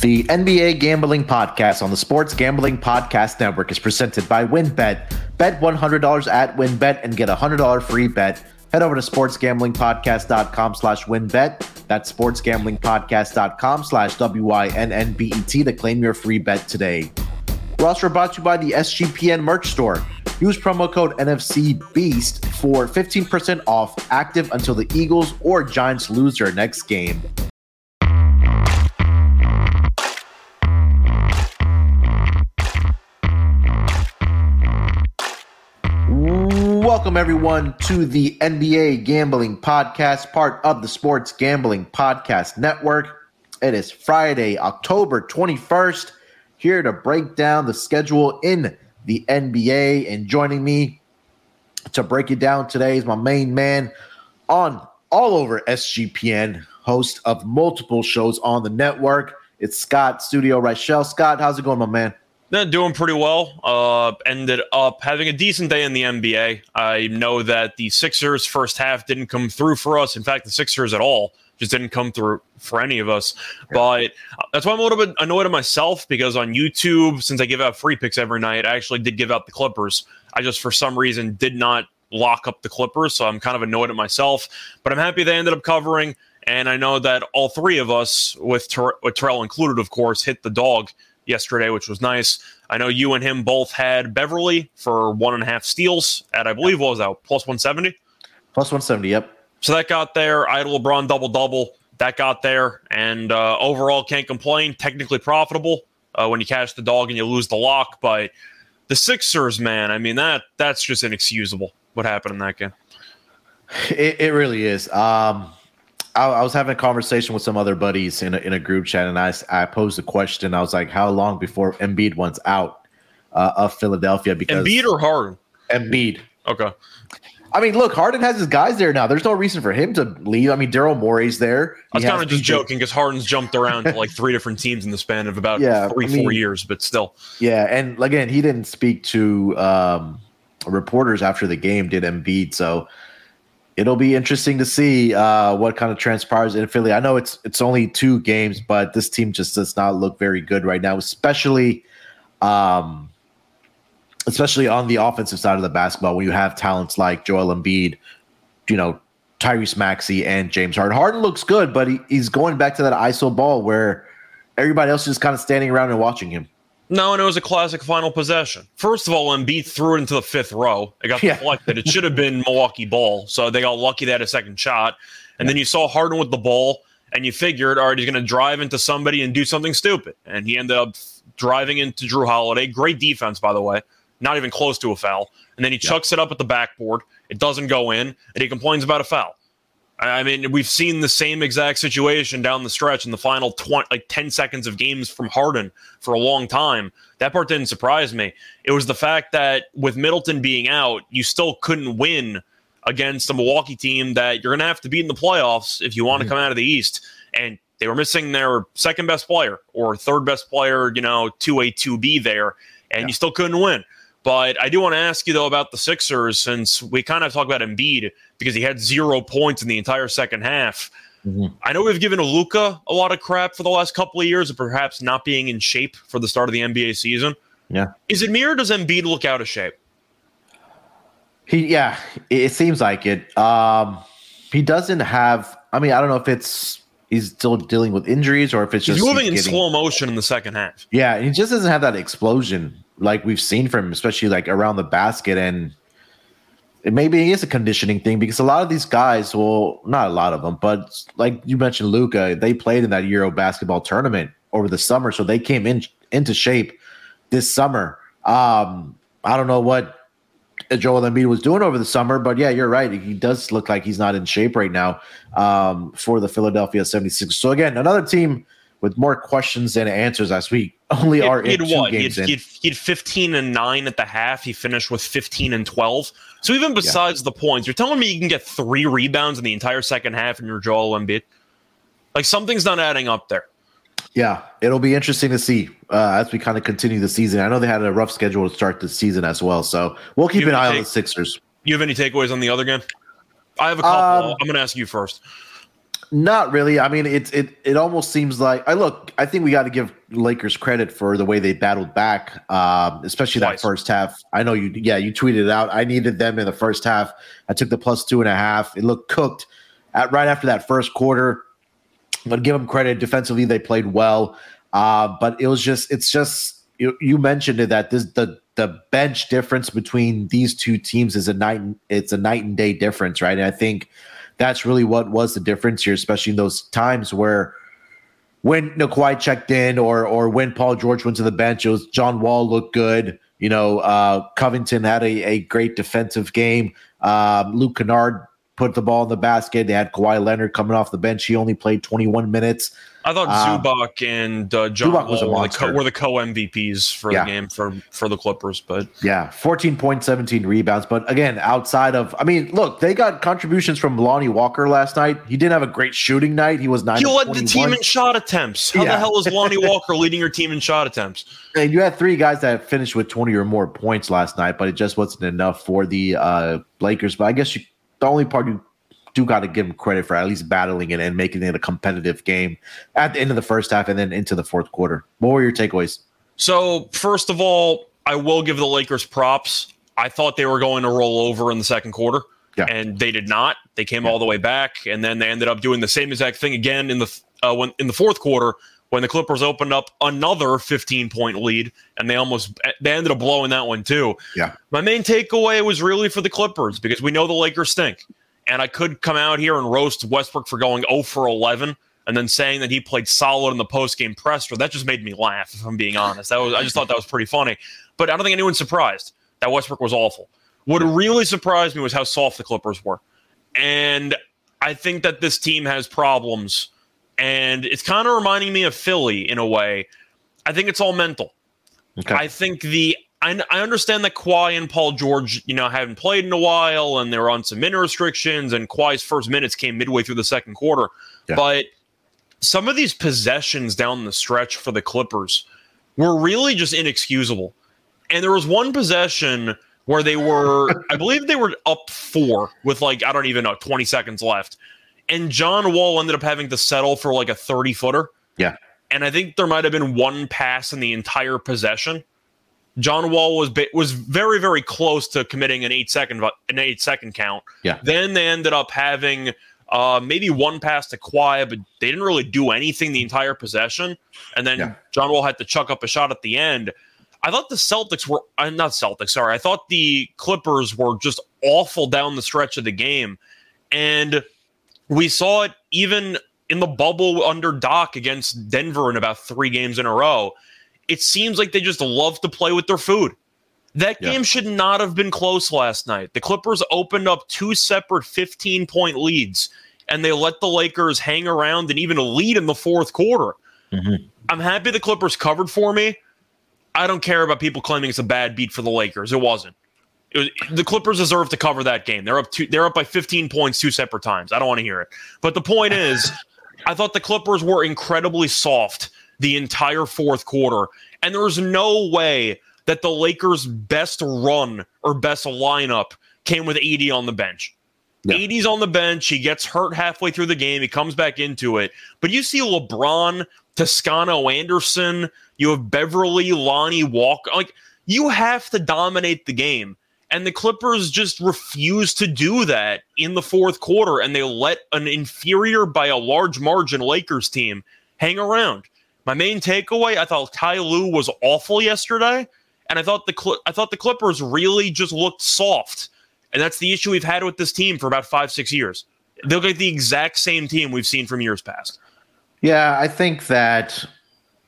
The NBA Gambling Podcast on the Sports Gambling Podcast Network is presented by WynnBET. Bet $100 at WynnBET and get a $100 free bet. Head over to sportsgamblingpodcast.com slash winbet. That's sportsgamblingpodcast.com slash W-Y-N-N-B-E-T to claim your free bet today. We're also brought to you by the SGPN merch store. Use promo code NFC Beast for 15% off active until the Eagles or Giants lose their next game. Welcome, everyone, to the NBA Gambling Podcast, part of the Sports Gambling Podcast Network. It is Friday, October 21st, here to break down the schedule in the NBA. And joining me to break it down today is my main man on all over SGPN, host of multiple shows on the network. It's Scott Studio Reichel. Scott, how's it going, my man? They're doing pretty well. Uh, ended up having a decent day in the NBA. I know that the Sixers' first half didn't come through for us. In fact, the Sixers at all just didn't come through for any of us. But that's why I'm a little bit annoyed at myself because on YouTube, since I give out free picks every night, I actually did give out the Clippers. I just, for some reason, did not lock up the Clippers. So I'm kind of annoyed at myself. But I'm happy they ended up covering. And I know that all three of us, with, Ter- with Terrell included, of course, hit the dog yesterday, which was nice. I know you and him both had Beverley for one and a half steals at, I believe, what was that, plus 170? Plus 170, yep. So that got there. I had LeBron double double. That got there. And uh, overall, can't complain. Technically profitable uh, when you catch the dog and you lose the lock. But the Sixers, man, I mean, that that's just inexcusable what happened in that game. It, it really is. Um, I, I, was having a conversation with some other buddies in a, in a group chat, and I, I posed a question. I was like, "How long before Embiid wants out uh, of Philadelphia?" Because Embiid or Harden? Embiid. Okay. I mean, look, Harden has his guys there now. There's no reason for him to leave. I mean, Daryl Morey's there. He I was kind of just joking because Harden's jumped around to like three different teams in the span of about yeah, three, I mean, four years, but still. Yeah, and again, he didn't speak to um, reporters after the game. Did Embiid? So it'll be interesting to see uh, what kind of transpires in Philly. I know it's it's only two games, but this team just does not look very good right now, especially um, especially on the offensive side of the basketball when you have talents like Joel Embiid, you know, Tyrese Maxey and James Harden. Harden looks good, but he, he's going back to that ISO ball where everybody else is just kind of standing around and watching him. No, and it was a classic final possession. First of all, Embiid threw it into the fifth row. It got yeah. deflected. It should have been Milwaukee ball. So they got lucky they had a second shot. And yeah. then you saw Harden with the ball, and you figured, all right, he's going to drive into somebody and do something stupid. And he ended up driving into Jrue Holiday. Great defense, by the way. Not even close to a foul. And then he yeah. chucks it up at the backboard. It doesn't go in, and he complains about a foul. I mean, we've seen the same exact situation down the stretch in the final 20, like 10 seconds of games from Harden for a long time. That part didn't surprise me. It was the fact that with Middleton being out, you still couldn't win against a Milwaukee team that you're going to have to beat in the playoffs if you want to mm-hmm. come out of the East. And they were missing their second best player or third best player, you know, 2A, 2B there, and yeah. you still couldn't win. But I do want to ask you though about the Sixers since we kind of talk about Embiid because he had zero points in the entire second half. Mm-hmm. I know we've given Luka a lot of crap for the last couple of years of perhaps not being in shape for the start of the NBA season. Yeah. Is it me or does Embiid look out of shape? He yeah, it seems like it. Um he doesn't have I mean, I don't know if it's he's still dealing with injuries or if it's he's just moving he's in slow motion in the second half. Yeah, he just doesn't have that explosion like we've seen from him, especially like around the basket. And it maybe it is a conditioning thing because a lot of these guys, well, not a lot of them, but like you mentioned, Luka, they played in that Euro basketball tournament over the summer, so they came in into shape this summer. Um, I don't know what Joel Embiid was doing over the summer, but yeah, you're right. He does look like he's not in shape right now um, for the Philadelphia 76ers. So again, another team with more questions than answers as we only are in two what? games he had, in. He had 15 and 9 at the half. He finished with 15 and 12. So even besides yeah. the points, you're telling me you can get three rebounds in the entire second half in your Joel Embiid? Like something's not adding up there. Yeah, it'll be interesting to see uh, as we kind of continue the season. I know they had a rough schedule to start the season as well, so we'll keep an eye take, on the Sixers. You have any takeaways on the other game? I have a couple. Uh, I'm going to ask you first. Not really. I mean, it's it it almost seems like I look. I think we got to give Lakers credit for the way they battled back, um, especially Twice. that first half. I know you. Yeah, you tweeted it out. I needed them in the first half. I took the plus two and a half. It looked cooked at right after that first quarter. But give them credit defensively; they played well. Uh, but it was just it's just you, you mentioned it that this the the bench difference between these two teams is a night it's a night and day difference, right? And I think that's really what was the difference here, especially in those times where when Kawhi checked in or or when Paul George went to the bench, it was John Wall looked good. You know, uh, Covington had a, a great defensive game. Um, Luke Kennard put the ball in the basket. They had Kawhi Leonard coming off the bench. He only played 21 minutes. I thought um, Zubac and uh, John Zubac was were, the co, were the co MVPs for yeah. the game for for the Clippers. But yeah, 14.17 rebounds. But again, outside of, I mean, look, they got contributions from Lonnie Walker last night. He didn't have a great shooting night. He was nine. He led the team in shot attempts. How yeah. the hell is Lonnie Walker leading your team in shot attempts? And you had three guys that finished with 20 or more points last night, but it just wasn't enough for the uh, Lakers. But I guess you, the only part you do got to give him credit for at least battling it and making it a competitive game at the end of the first half and then into the fourth quarter. What were your takeaways? So, first of all, I will give the Lakers props. I thought they were going to roll over in the second quarter, yeah. and they did not. They came yeah. all the way back, and then they ended up doing the same exact thing again in the uh, when in the fourth quarter when the Clippers opened up another 15 point lead and they almost they ended up blowing that one too. Yeah. My main takeaway was really for the Clippers because we know the Lakers stink and I could come out here and roast Westbrook for going 0 for 11 and then saying that he played solid in the post game presser. That just made me laugh, if I'm being honest. That was I just thought that was pretty funny. But I don't think anyone's surprised that Westbrook was awful. What really surprised me was how soft the Clippers were. And I think that this team has problems. And it's kind of reminding me of Philly in a way. I think it's all mental. Okay. I think the I, I understand that Kawhi and Paul George, you know, haven't played in a while and they're on some minute restrictions, and Kawhi's first minutes came midway through the second quarter. Yeah. But some of these possessions down the stretch for the Clippers were really just inexcusable. And there was one possession where they were, I believe they were up four with like, I don't even know, 20 seconds left. And John Wall ended up having to settle for like a 30 footer. Yeah. And I think there might have been one pass in the entire possession John Wall was was very very close to committing an eight second an eight second count. Yeah. Then they ended up having uh, maybe one pass to Kawhi, but they didn't really do anything the entire possession. And then yeah. John Wall had to chuck up a shot at the end. I thought the Celtics were uh, not Celtics. Sorry, I thought the Clippers were just awful down the stretch of the game, and we saw it even in the bubble under Doc against Denver in about three games in a row it seems like they just love to play with their food. That yeah. game should not have been close last night. The Clippers opened up two separate 15 point leads and they let the Lakers hang around and even lead in the fourth quarter. Mm-hmm. I'm happy the Clippers covered for me. I don't care about people claiming it's a bad beat for the Lakers. It wasn't. Was, the Clippers deserve to cover that game. They're up two, they're up by 15 points two separate times. I don't want to hear it. But the point is, I thought the Clippers were incredibly soft the entire fourth quarter. And there was no way that the Lakers' best run or best lineup came with 80 on the bench. Yeah. AD's on the bench. He gets hurt halfway through the game. He comes back into it. But you see LeBron, Toscano Anderson, you have Beverley, Lonnie Walker. Like, you have to dominate the game. And the Clippers just refused to do that in the fourth quarter. And they let an inferior by a large margin Lakers team hang around. My main takeaway, I thought Ty Lue was awful yesterday, and I thought the Cl- I thought the Clippers really just looked soft, and that's the issue we've had with this team for about five six years. They look like the exact same team we've seen from years past. Yeah, I think that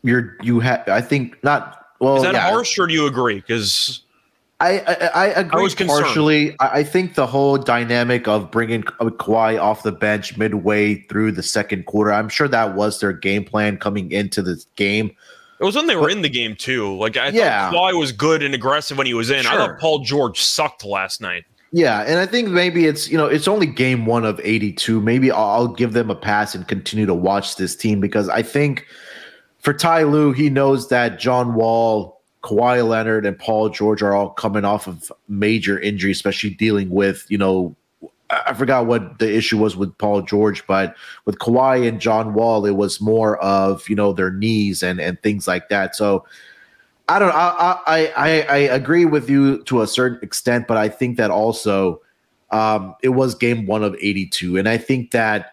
you're you have. I think not. Well, is that yeah. harsh, or do you agree? Because I, I, I agree I was partially. I think the whole dynamic of bringing Kawhi off the bench midway through the second quarter, I'm sure that was their game plan coming into the game. It was when they were in the game too. Like I yeah. thought Kawhi was good and aggressive when he was in. Sure. I thought Paul George sucked last night. Yeah, and I think maybe it's you know it's only game one of 82. Maybe I'll give them a pass and continue to watch this team because I think for Ty Lue, he knows that John Wall Kawhi Leonard and Paul George are all coming off of major injuries, especially dealing with, you know, I forgot what the issue was with Paul George, but with Kawhi and John Wall, it was more of you know their knees and and things like that. So I don't. I I I, I agree with you to a certain extent, but I think that also um, it was game one of 82, and I think that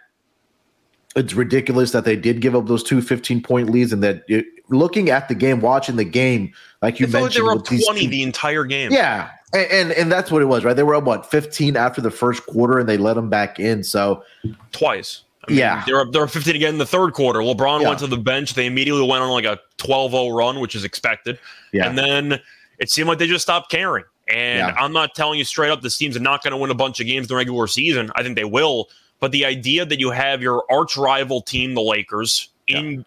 it's ridiculous that they did give up those two 15 point leads and that it, looking at the game, watching the game, like you mentioned, like they were up 20 the entire game. Yeah, and, and, and that's what it was, right? They were up what 15 after the first quarter, and they let them back in. So twice. I mean, yeah, they're up, they're 15 again in the third quarter. LeBron yeah. went to the bench. They immediately went on like a 12-0 run, which is expected. Yeah. And then it seemed like they just stopped caring. And yeah. I'm not telling you straight up this team's not going to win a bunch of games in the regular season. I think they will. But the idea that you have your arch rival team, the Lakers, in yeah.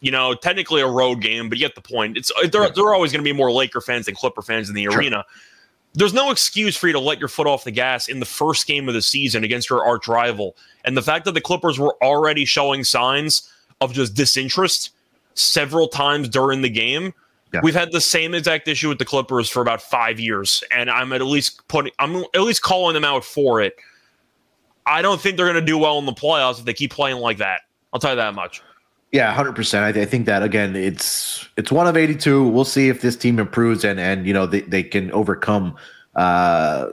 You know technically a road game, but you get the point. It's uh, there. Yeah. There are always going to be more Laker fans than Clipper fans in the sure. arena. There's no excuse for you to let your foot off the gas in the first game of the season against your arch rival. And the fact that the Clippers were already showing signs of just disinterest several times during the game. Yeah. We've had the same exact issue with the Clippers for about five years, and I'm at least putting I'm at least calling them out for it. I don't think they're going to do well in the playoffs if they keep playing like that. I'll tell you that much. Yeah, hundred percent. I, th- I, think that again, it's it's one of eighty-two. We'll see if this team improves and and you know they, they can overcome uh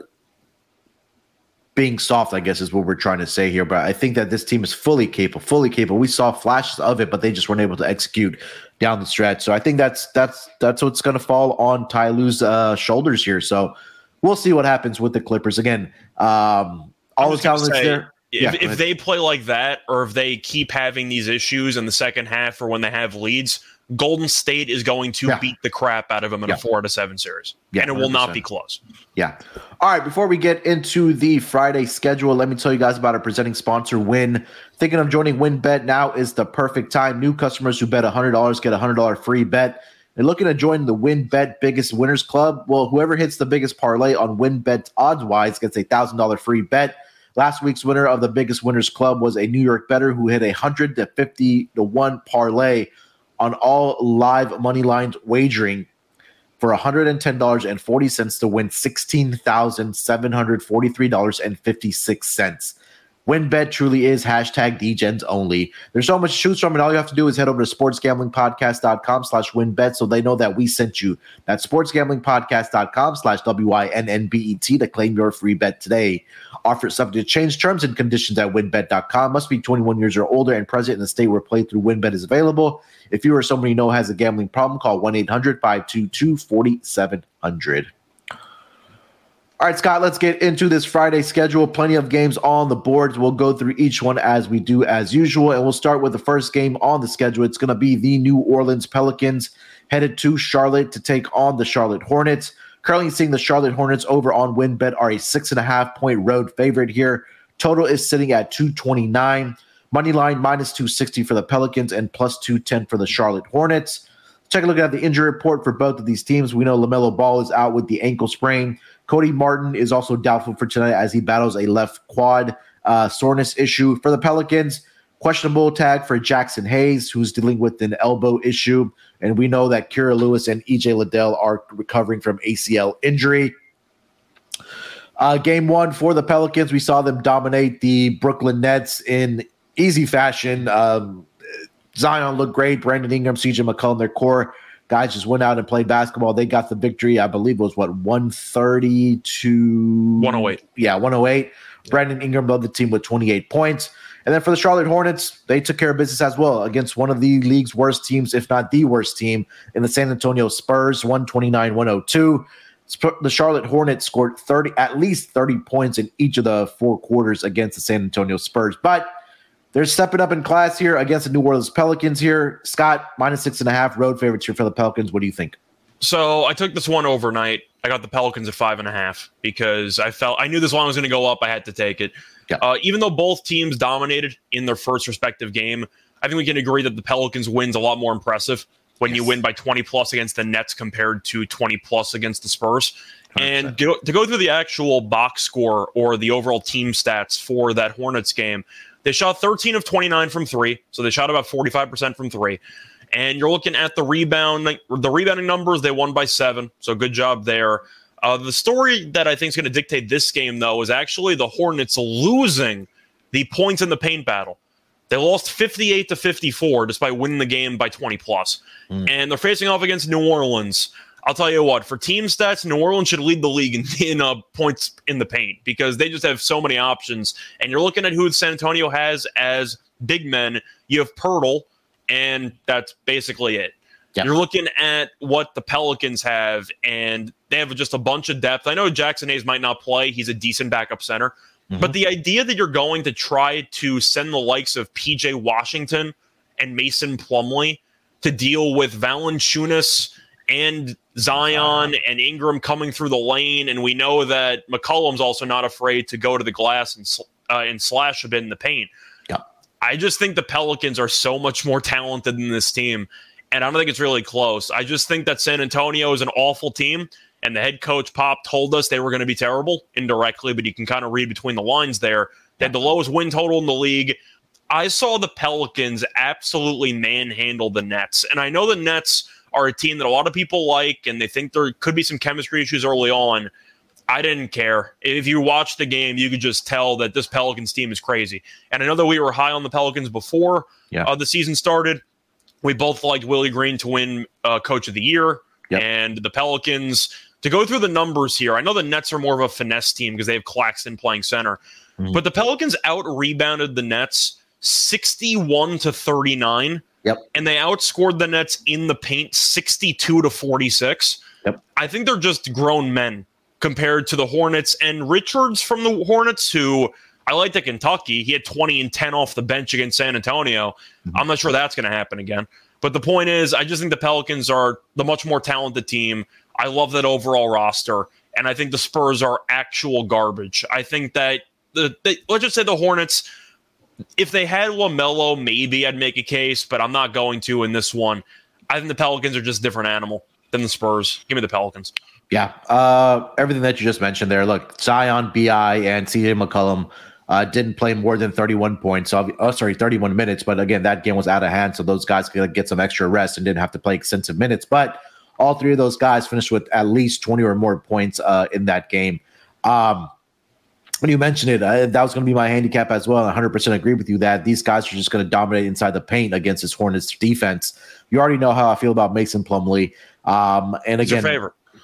being soft. I guess is what we're trying to say here. But I think that this team is fully capable, fully capable. We saw flashes of it, but they just weren't able to execute down the stretch. So I think that's that's that's what's going to fall on Ty Lue's uh, shoulders here. So we'll see what happens with the Clippers again. Um, all the talent there. If, yeah, if they play like that, or if they keep having these issues in the second half, or when they have leads, Golden State is going to yeah. beat the crap out of them in yeah. a four to seven series, yeah, and it 100%. will not be close. Yeah. All right. Before we get into the Friday schedule, let me tell you guys about our presenting sponsor, Win. Thinking of joining WynnBET now is the perfect time. New customers who bet $100 get a $100 free bet. And looking to join the WynnBET Biggest Winners Club? Well, whoever hits the biggest parlay on WynnBET odds wise gets a $1,000 free bet. Last week's winner of the biggest winners club was a New York better who hit a 100 to 50 to 1 parlay on all live money lines wagering for $110.40 to win $16,743.56. WynnBET truly is hashtag DGens only. There's so much to choose from, and all you have to do is head over to sportsgamblingpodcast.com slash wynnbet so they know that we sent you. That's sportsgamblingpodcast.com slash W-I-N-N-B-E-T to claim your free bet today. Offer subject to change terms and conditions at winbet.com. Must be 21 years or older and present in the state where playthrough winbet is available. If you or someone you know has a gambling problem, call 1-800-522-4700. All right, Scott, let's get into this Friday schedule. Plenty of games on the boards. We'll go through each one as we do as usual. And we'll start with the first game on the schedule. It's going to be the New Orleans Pelicans headed to Charlotte to take on the Charlotte Hornets. Currently seeing the Charlotte Hornets over on WynnBET are a six and a half point road favorite here. Total is sitting at 229. Money line minus 260 for the Pelicans and plus 210 for the Charlotte Hornets. Take a look at the injury report for both of these teams. We know LaMelo Ball is out with the ankle sprain. Cody Martin is also doubtful for tonight as he battles a left quad uh, soreness issue. For the Pelicans, questionable tag for Jaxson Hayes, who's dealing with an elbow issue. And we know that Kira Lewis and EJ Liddell are recovering from ACL injury. Uh, game one for the Pelicans, we saw them dominate the Brooklyn Nets in easy fashion. Um, Zion looked great. Brandon Ingram, CJ McCollum, their core guys just went out and played basketball. They got the victory. I believe it was what 130 to 108. Yeah, 108. Brandon Ingram led the team with 28 points. And then for the Charlotte Hornets, they took care of business as well against one of the league's worst teams, if not the worst team, in the San Antonio Spurs, 129 102. The Charlotte Hornets scored 30, at least 30 points in each of the four quarters against the San Antonio Spurs. But they're stepping up in class here against the New Orleans Pelicans here. Scott, minus six and a half road favorites here for the Pelicans. What do you think? So I took this one overnight. I got the Pelicans at five and a half because I felt I knew this one was going to go up. I had to take it. Yeah. Uh, even though both teams dominated in their first respective game, I think we can agree that the Pelicans wins a lot more impressive when yes. you win by 20 plus against the Nets compared to 20 plus against the Spurs. 100%. And to, to go through the actual box score or the overall team stats for that Hornets game, they shot 13 of 29 from three, so they shot about 45% from three. And you're looking at the rebound, the rebounding numbers. They won by seven, so good job there. Uh, the story that I think is going to dictate this game, though, is actually the Hornets losing the points in the paint battle. They lost 58 to 54 despite winning the game by 20 plus. Mm. And they're facing off against New Orleans. I'll tell you what, for team stats, New Orleans should lead the league in, in uh, points in the paint because they just have so many options. And you're looking at who San Antonio has as big men. You have Poeltl, and that's basically it. Yep. You're looking at what the Pelicans have, and they have just a bunch of depth. I know Jaxson Hayes might not play; he's a decent backup center. Mm-hmm. But the idea that you're going to try to send the likes of PJ Washington and Mason Plumlee to deal with Valanciunas and Zion and Ingram coming through the lane, and we know that McCollum's also not afraid to go to the glass and uh, and slash a bit in the paint. Yeah. I just think the Pelicans are so much more talented than this team, and I don't think it's really close. I just think that San Antonio is an awful team, and the head coach Pop told us they were going to be terrible indirectly, but you can kind of read between the lines there. They had the lowest win total in the league. I saw the Pelicans absolutely manhandle the Nets, and I know the Nets are a team that a lot of people like, and they think there could be some chemistry issues early on. I didn't care. If you watch the game, you could just tell that this Pelicans team is crazy. And I know that we were high on the Pelicans before yeah. uh, the season started. We both liked Willie Green to win uh, Coach of the Year, yep. and the Pelicans to go through the numbers here. I know the Nets are more of a finesse team because they have Claxton playing center, mm-hmm. but the Pelicans out rebounded the Nets sixty-one to thirty-nine Yep. And they outscored the Nets in the paint 62 to 46. Yep. I think they're just grown men compared to the Hornets and Richards from the Hornets, who I like the Kentucky. He had 20 and 10 off the bench against San Antonio. Mm-hmm. I'm not sure that's going to happen again. But the point is, I just think the Pelicans are the much more talented team. I love that overall roster. And I think the Spurs are actual garbage. I think that the, the let's just say the Hornets if they had LaMelo, maybe I'd make a case, but I'm not going to in this one. I think the Pelicans are just a different animal than the Spurs. Give me the Pelicans. Yeah. Uh, everything that you just mentioned there. Look, Zion, BI, and CJ McCollum uh, didn't play more than 31 points. So, oh, sorry, 31 minutes. But again, that game was out of hand. So those guys could get some extra rest and didn't have to play extensive minutes. But all three of those guys finished with at least 20 or more points uh, in that game. Um, when you mentioned it, uh, that was going to be my handicap as well. 100% agree with you that these guys are just going to dominate inside the paint against this Hornets defense. You already know how I feel about Mason Plumlee. Um, and again,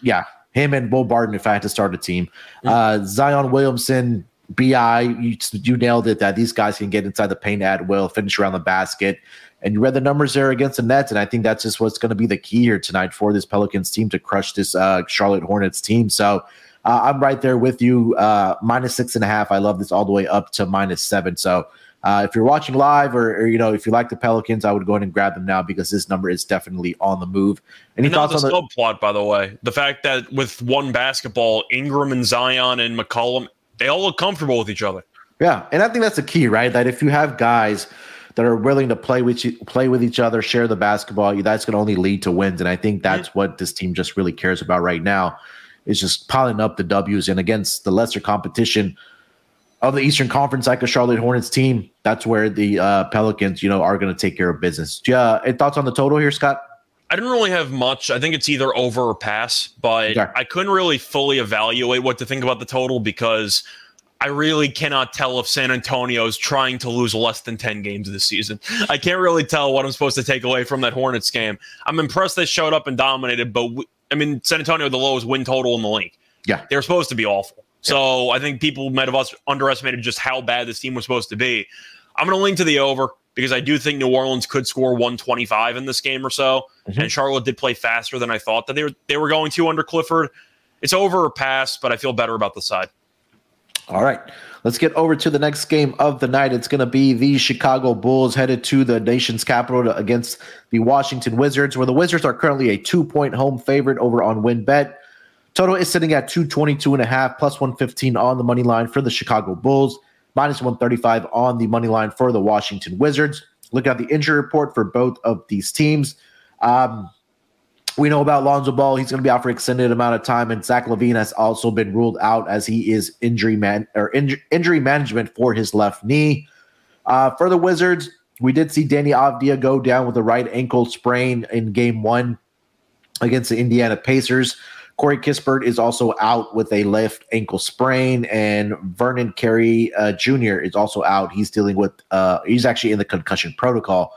yeah, him and Will Barton if I had to start a team. Uh, Zion Williamson, BI, you, you nailed it that these guys can get inside the paint at will, finish around the basket. And you read the numbers there against the Nets, and I think that's just what's going to be the key here tonight for this Pelicans team to crush this uh, Charlotte Hornets team. So uh, I'm right there with you. Uh, minus six and a half. I love this all the way up to minus seven. So uh, if you're watching live or, or, you know if you like the Pelicans, I would go ahead and grab them now because this number is definitely on the move. Any and thoughts on the subplot? By the way, the fact that with one basketball, Ingram and Zion and McCollum, they all look comfortable with each other. Yeah, and I think that's the key, right? That if you have guys that are willing to play with you, play with each other, share the basketball, that's going to only lead to wins. And I think that's mm-hmm. what this team just really cares about right now is just piling up the W's and against the lesser competition of the Eastern Conference, like a Charlotte Hornets team, that's where the uh, Pelicans, you know, are going to take care of business. Yeah, any thoughts on the total here, Scott? I didn't really have much. I think it's either over or pass, but okay. I couldn't really fully evaluate what to think about the total because I really cannot tell if San Antonio is trying to lose less than 10 games this season. I can't really tell what I'm supposed to take away from that Hornets game. I'm impressed they showed up and dominated, but I mean, San Antonio the lowest win total in the league. Yeah, they're supposed to be awful. So yeah. I think people might have underestimated just how bad this team was supposed to be. I'm going to link to the over because I do think New Orleans could score 125 in this game or so, mm-hmm. and Charlotte did play faster than I thought that they were they were going to under Clifford. It's over or pass, but I feel better about the side. All right. Let's get over to the next game of the night. It's going to be the Chicago Bulls headed to the nation's capital to, against the Washington Wizards, where the Wizards are currently a two point home favorite over on WynnBET. Total is sitting at 222 and a half plus 115 on the money line for the Chicago Bulls, minus 135 on the money line for the Washington Wizards. Look at the injury report for both of these teams. Um, we know about Lonzo Ball. He's going to be out for extended amount of time, and Zach LaVine has also been ruled out as he is injury man or inj- injury management for his left knee. Uh, for the Wizards, we did see Deni Avdija go down with a right ankle sprain in Game One against the Indiana Pacers. Corey Kispert is also out with a left ankle sprain, and Vernon Carey uh, Jr. is also out. He's dealing with, uh, he's actually in the concussion protocol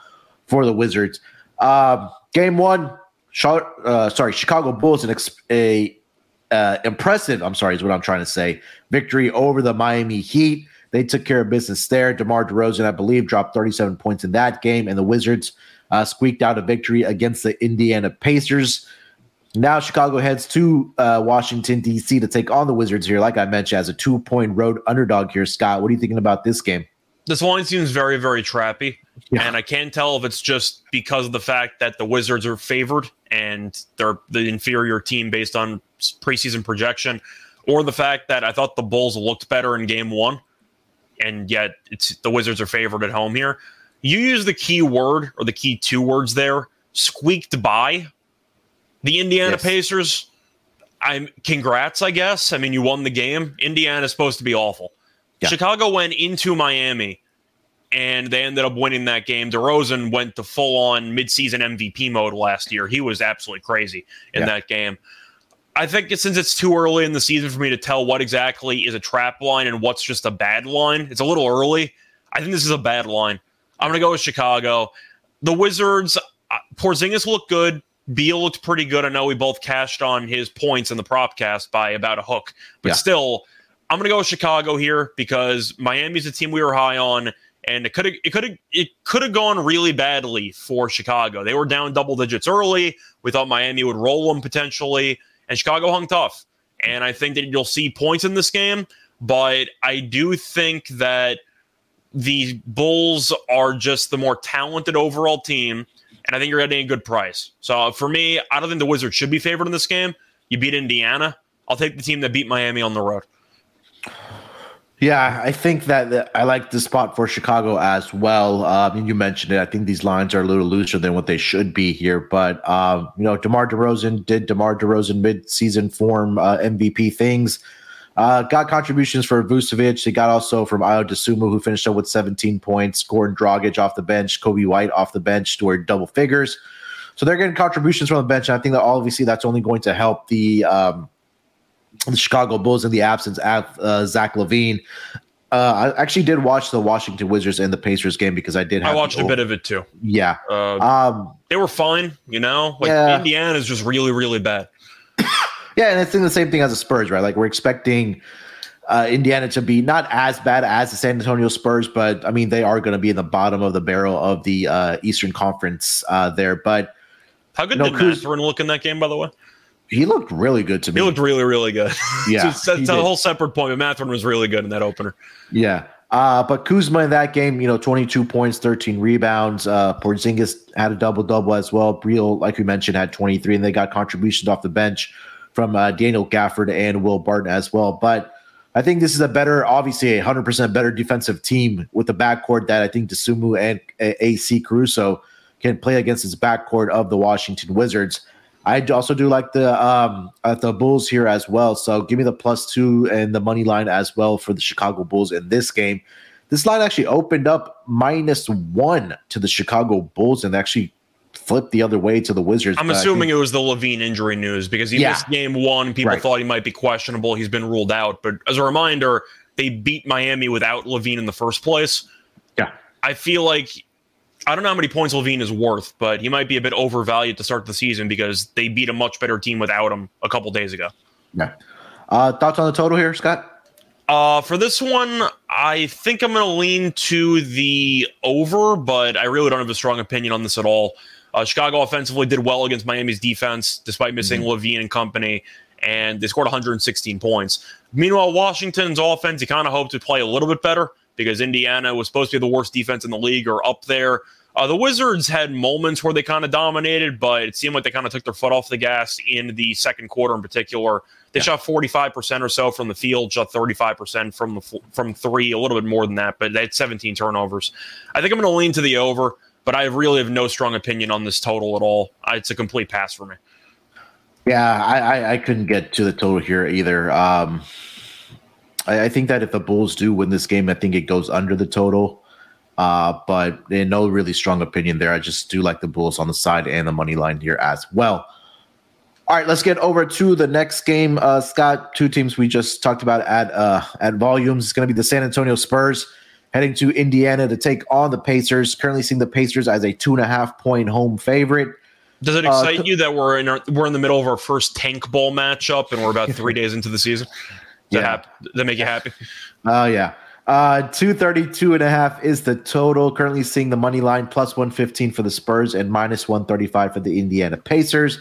for the Wizards. Um, game one, uh, sorry, Chicago Bulls, an ex- a uh, impressive, I'm sorry, is what I'm trying to say, victory over the Miami Heat. They took care of business there. DeMar DeRozan, I believe, dropped 37 points in that game, and the Wizards uh, squeaked out a victory against the Indiana Pacers. Now Chicago heads to uh, Washington D.C. to take on the Wizards here. Like I mentioned, as a two-point road underdog here. Scott, what are you thinking about this game? This line seems very, very trappy, yeah. and I can't tell if it's just because of the fact that the Wizards are favored and they're the inferior team based on preseason projection, or the fact that I thought the Bulls looked better in Game One and yet it's the Wizards are favored at home here. You use the key word or the key two words there, squeaked by the Indiana yes. Pacers. I'm congrats, I guess. I mean, you won the game. Indiana's supposed to be awful. Yeah. Chicago went into Miami and they ended up winning that game. DeRozan went to full on midseason MVP mode last year. He was absolutely crazy in yeah. that game. I think since it's too early in the season for me to tell what exactly is a trap line and what's just a bad line, it's a little early. I think this is a bad line. I'm going to go with Chicago. The Wizards, uh, Porzingis looked good. Beal looked pretty good. I know we both cashed on his points in the prop cast by about a hook, but yeah. still, I'm going to go with Chicago here because Miami's a team we were high on, and it could have it could have it could have gone really badly for Chicago. They were down double digits early. We thought Miami would roll them potentially and Chicago hung tough. And I think that you'll see points in this game, but I do think that the Bulls are just the more talented overall team, and I think you're getting a good price. So for me, I don't think the Wizards should be favored in this game. You beat Indiana. I'll take the team that beat Miami on the road. Yeah, I think that, that, I like the spot for Chicago as well. Um, you mentioned it. I think these lines are a little looser than what they should be here. But um, you know, DeMar DeRozan did DeMar DeRozan mid-season form uh, MVP things. Uh, got contributions for Vucevic. They got also from Ayo Dosunmu, who finished up with 17 points. Goran Dragic off the bench. Coby White off the bench, scored double figures. So they're getting contributions from the bench. And I think that obviously that's only going to help the um, the Chicago Bulls in the absence of uh, Zach LaVine. Uh, I actually did watch the Washington Wizards and the Pacers game because I did. I watched a bit of it too. Yeah, uh, um, they were fine. You know, like yeah. Indiana is just really, really bad. yeah, and it's in the same thing as the Spurs, right? Like we're expecting uh, Indiana to be not as bad as the San Antonio Spurs, but I mean they are going to be in the bottom of the barrel of the uh, Eastern Conference uh, there. But how good you know, did Mathurin look in that game, by the way? He looked really good to me. He looked really, really good. Yeah, that's a whole separate point. But Mathurin was really good in that opener. Yeah, uh, but Kuzma in that game, you know, 22 points, 13 rebounds. Uh, Porzingis had a double double as well. Beal, like we mentioned, had 23, and they got contributions off the bench from uh, Daniel Gafford and Will Barton as well. But I think this is a better, obviously, a 100% better defensive team with the backcourt that I think Dosunmu and AC Caruso can play against his backcourt of the Washington Wizards. I also do like the um uh, the Bulls here as well. So give me the plus two and the money line as well for the Chicago Bulls in this game. This line actually opened up minus one to the Chicago Bulls and actually flipped the other way to the Wizards. I'm assuming it was the LaVine injury news because he yeah. missed game one. People right. thought he might be questionable. He's been ruled out. But as a reminder, they beat Miami without LaVine in the first place. Yeah. I feel like I don't know how many points LaVine is worth, but he might be a bit overvalued to start the season because they beat a much better team without him a couple days ago. Yeah. Uh, thoughts on the total here, Scott? Uh, for this one, I think I'm going to lean to the over, but I really don't have a strong opinion on this at all. Uh, Chicago offensively did well against Miami's defense despite missing mm-hmm. LaVine and company, and they scored 116 points. Meanwhile, Washington's offense, you kind of hoped to play a little bit better because Indiana was supposed to be the worst defense in the league or up there. Uh, the Wizards had moments where they kind of dominated, but it seemed like they kind of took their foot off the gas in the second quarter in particular. They yeah. shot 45% or so from the field, shot 35% from the from three, a little bit more than that, but they had 17 turnovers. I think I'm going to lean to the over, but I really have no strong opinion on this total at all. It's a complete pass for me. Yeah, I, I, I couldn't get to the total here either. Um, I, I, think that if the Bulls do win this game, I think it goes under the total. Uh, but in no really strong opinion there. I just do like the Bulls on the side and the money line here as well. All right, let's get over to the next game. Uh, Scott, two teams we just talked about at uh, at volumes. It's going to be the San Antonio Spurs heading to Indiana to take on the Pacers. Currently seeing the Pacers as a two and a half point home favorite. Does it uh, excite uh, you that we're in our, we're in the middle of our first tank bowl matchup and we're about three days into the season? Does yeah. that, that make you happy? Oh yeah. Uh 232 and a half is the total. Currently seeing the money line plus 115 for the Spurs and minus 135 for the Indiana Pacers.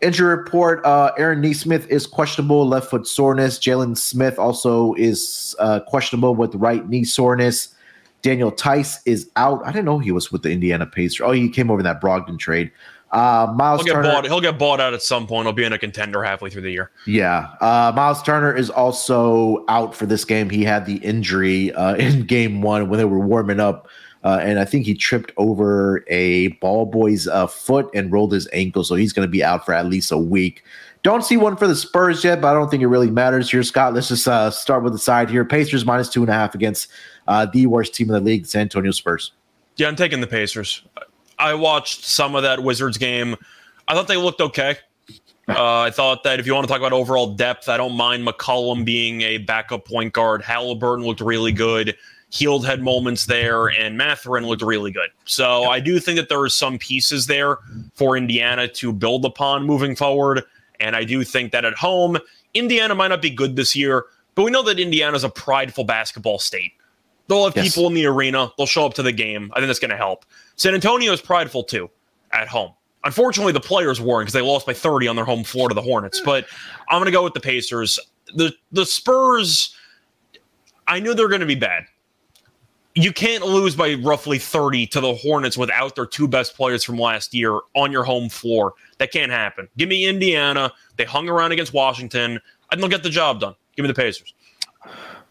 Injury report: uh, Aaron Nesmith is questionable, left foot soreness. Jalen Smith also is uh, questionable with right knee soreness. Daniel Theis is out. I didn't know he was with the Indiana Pacers. Oh, he came over in that Brogdon trade. Uh, Miles he'll Turner. Get bought, he'll get bought out at some point. He'll be in a contender halfway through the year. Yeah. Uh, Miles Turner is also out for this game. He had the injury uh, in game one when they were warming up uh, and I think he tripped over a ball boy's uh, foot and rolled his ankle, so he's going to be out for at least a week. Don't see one for the Spurs yet, but I don't think it really matters here, Scott. Let's just uh, start with the side here. Pacers minus two and a half against uh, the worst team in the league, San Antonio Spurs. Yeah, I'm taking the Pacers. I watched some of that Wizards game. I thought they looked okay. Uh, I thought that if you want to talk about overall depth, I don't mind McConnell being a backup point guard. Halliburton looked really good. Hield had moments there, and Mathurin looked really good. So I do think that there are some pieces there for Indiana to build upon moving forward. And I do think that at home, Indiana might not be good this year, but we know that Indiana is a prideful basketball state. They'll have yes. people in the arena, they'll show up to the game. I think that's going to help. San Antonio is prideful too at home. Unfortunately, the players weren't because they lost by 30 on their home floor to the Hornets. But I'm going to go with the Pacers. The the Spurs, I knew they're going to be bad you can't lose by roughly 30 to the Hornets without their two best players from last year on your home floor. That can't happen. Give me Indiana. They hung around against Washington. I they'll get the job done. Give me the Pacers.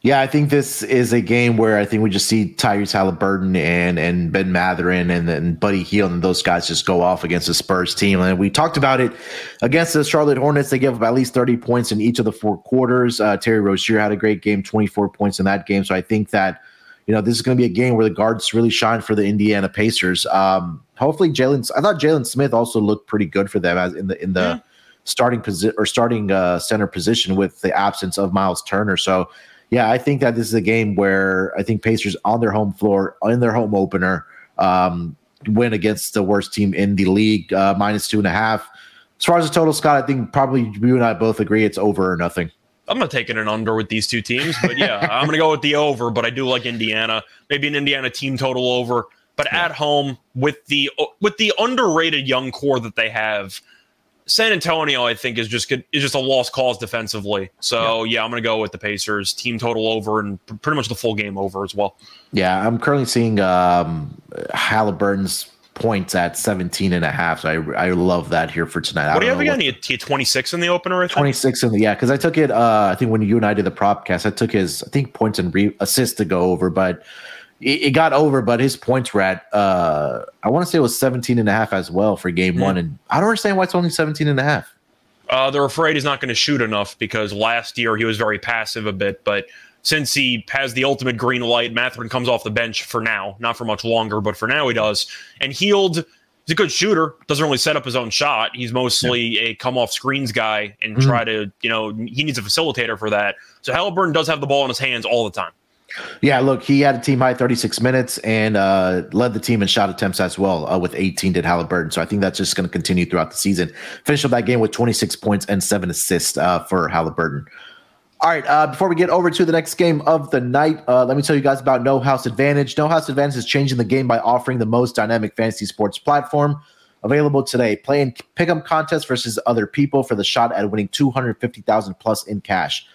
Yeah, I think this is a game where I think we just see Tyrese Halliburton and and Ben Mathurin and then Buddy Hield and those guys just go off against the Spurs team. And we talked about it against the Charlotte Hornets. They gave up at least 30 points in each of the four quarters. Uh, Terry Rozier had a great game, 24 points in that game. So I think that you know, this is going to be a game where the guards really shine for the Indiana Pacers. Um, hopefully, Jalen. I thought Jalen Smith also looked pretty good for them as in the in the yeah. starting position or starting uh, center position with the absence of Miles Turner. So, yeah, I think that this is a game where I think Pacers on their home floor in their home opener um, win against the worst team in the league, uh, minus two and a half. As far as the total, Scott, I think probably you and I both agree it's over or nothing. I'm not taking an under with these two teams, but yeah, I'm going to go with the over. But I do like Indiana, maybe an Indiana team total over. But yeah. at home with the with the underrated young core that they have, San Antonio I think is just good, is just a lost cause defensively. So yeah, yeah I'm going to go with the Pacers team total over and pretty much the full game over as well. Yeah, I'm currently seeing um, Halliburton's points at 17 and a half. So I, I love that here for tonight. What do you have again? You 26 in the opener? 26 in the, yeah. Cause I took it, uh, I think when you and I did the propcast, I took his, I think points and re- assists to go over, but it, it, got over, but his points were at, uh, I want to say it was 17 and a half as well for game mm-hmm. one. And I don't understand why it's only 17 and a half. Uh, they're afraid he's not going to shoot enough because last year he was very passive a bit, but since he has the ultimate green light, Mathurin comes off the bench for now, not for much longer, but for now he does. And Hield, he's a good shooter, doesn't really set up his own shot. He's mostly yeah. a come off screens guy and mm-hmm. try to, you know, he needs a facilitator for that. So Halliburton does have the ball in his hands all the time. Yeah, look, he had a team high 36 minutes and uh, led the team in shot attempts as well uh, with 18 did Halliburton. So I think that's just going to continue throughout the season. Finished up that game with 26 points and seven assists uh, for Halliburton. All right. Uh, before we get over to the next game of the night, uh, let me tell you guys about No House Advantage. No House Advantage is changing the game by offering the most dynamic fantasy sports platform available today. Play in pick'em contests versus other people for the shot at winning 250,000 plus in cash.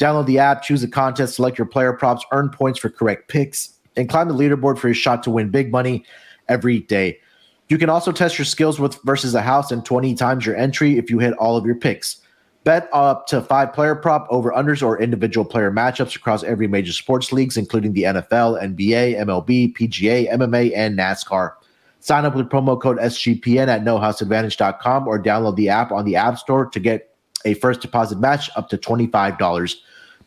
Download the app, choose a contest, select your player props, earn points for correct picks, and climb the leaderboard for your shot to win big money every day. You can also test your skills with versus a house and 20 times your entry if you hit all of your picks. Bet up to five player prop over unders or individual player matchups across every major sports leagues, including the NFL, NBA, MLB, PGA, MMA, and NASCAR. Sign up with promo code SGPN at nohouseadvantage.com or download the app on the App Store to get a first deposit match up to $25.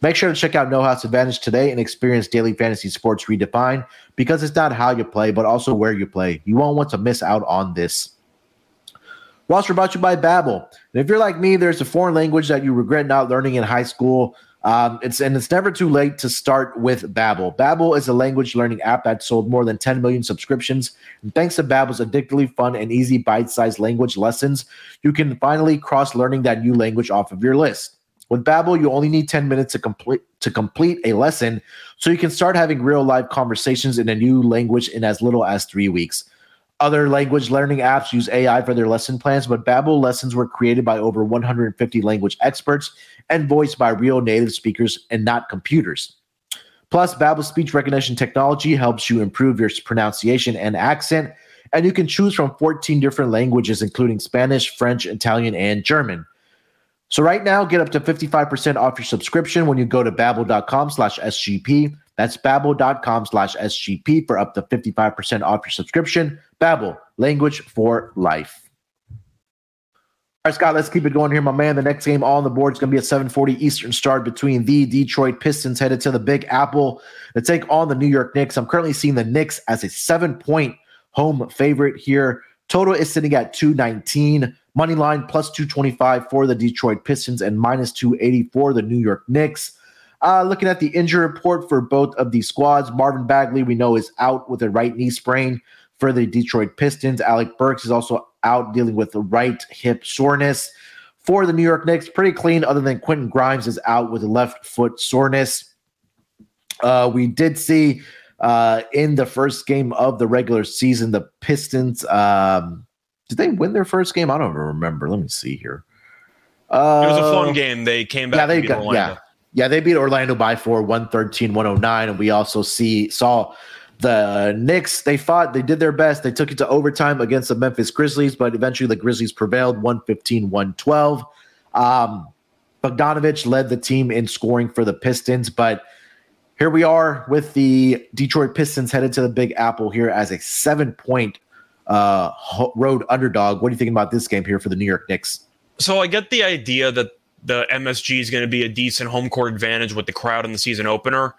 Make sure to check out No House Advantage today and experience daily fantasy sports redefined because it's not how you play, but also where you play. You won't want to miss out on this. We're brought to you by Babbel. And if you're like me, there's a foreign language that you regret not learning in high school. Um, it's and it's never too late to start with Babbel. Babbel is a language learning app that sold more than 10 million subscriptions. And thanks to Babbel's addictively fun and easy bite-sized language lessons, you can finally cross learning that new language off of your list. With Babbel, you only need 10 minutes to complete to complete a lesson, so you can start having real live conversations in a new language in as little as 3 weeks. Other language learning apps use AI for their lesson plans, but Babbel lessons were created by over 150 language experts and voiced by real native speakers and not computers. Plus, Babbel's speech recognition technology helps you improve your pronunciation and accent, and you can choose from 14 different languages, including Spanish, French, Italian, and German. So right now, get up to 55% off your subscription when you go to babbel.com slash SGP. That's babbel.com slash SGP for up to 55% off your subscription. Babbel, language for life. All right, Scott, let's keep it going here, my man. The next game on the board is going to be a 7:40 Eastern start between the Detroit Pistons headed to the Big Apple to take on the New York Knicks. I'm currently seeing the Knicks as a seven-point home favorite here. Total is sitting at 219. Money line plus 225 for the Detroit Pistons and minus 280 for the New York Knicks. Uh, looking at the injury report for both of these squads, Marvin Bagley, we know, is out with a right knee sprain for the Detroit Pistons. Alec Burks is also out dealing with the right hip soreness. For the New York Knicks, pretty clean, other than Quentin Grimes is out with a left foot soreness. Uh, we did see uh, in the first game of the regular season, the Pistons. Um, did they win their first game? I don't remember. Let me see here. Uh, it was a fun uh, game. They came back. Yeah, they got, yeah, yeah, they beat Orlando by four, 113, 109. And we also see saw the Knicks, they fought, they did their best. They took it to overtime against the Memphis Grizzlies, but eventually the Grizzlies prevailed 115 112. Um, Bogdanovich led the team in scoring for the Pistons, but here we are with the Detroit Pistons headed to the Big Apple here as a seven point uh, road underdog. What are you thinking about this game here for the New York Knicks? So I get the idea that the MSG is going to be a decent home court advantage with the crowd in the season opener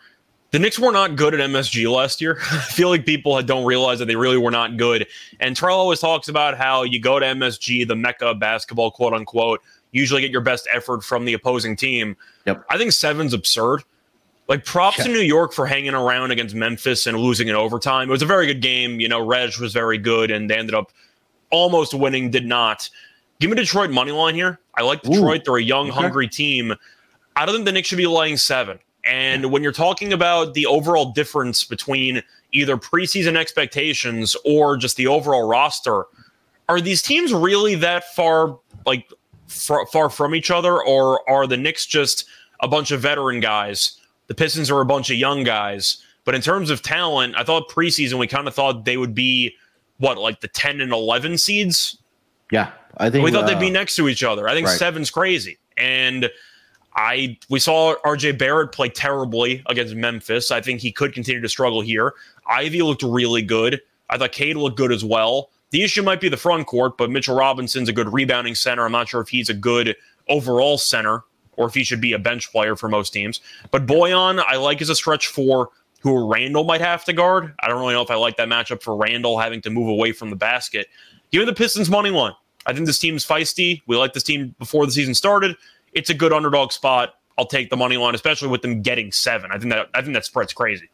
the Knicks were not good at MSG last year. I feel like people don't realize that they really were not good. And Terrell always talks about how you go to MSG, the mecca of basketball, quote unquote, usually get your best effort from the opposing team. Yep. I think seven's absurd. Like props yeah. to New York for hanging around against Memphis and losing in overtime. It was a very good game. You know, Reg was very good and they ended up almost winning, did not. Give me Detroit money line here. I like Detroit. Ooh. They're a young, okay. hungry team. I don't think the Knicks should be laying seven. And when you're talking about the overall difference between either preseason expectations or just the overall roster, are these teams really that far like far, far from each other, or are the Knicks just a bunch of veteran guys? The Pistons are a bunch of young guys. But in terms of talent, I thought preseason we kind of thought they would be what like the 10 and 11 seeds. Yeah, I think we thought uh, they'd be next to each other. I think right. seven's crazy. And I we saw RJ Barrett play terribly against Memphis. I think he could continue to struggle here. Ivey looked really good. I thought Cade looked good as well. The issue might be the front court, but Mitchell Robinson's a good rebounding center. I'm not sure if he's a good overall center or if he should be a bench player for most teams. But Bojan, I like as a stretch four who Randle might have to guard. I don't really know if I like that matchup for Randle having to move away from the basket. Give me the Pistons money line. I think this team's feisty. We liked this team before the season started it's a good underdog spot. I'll take the money line, especially with them getting seven. I think that I think that spread's crazy.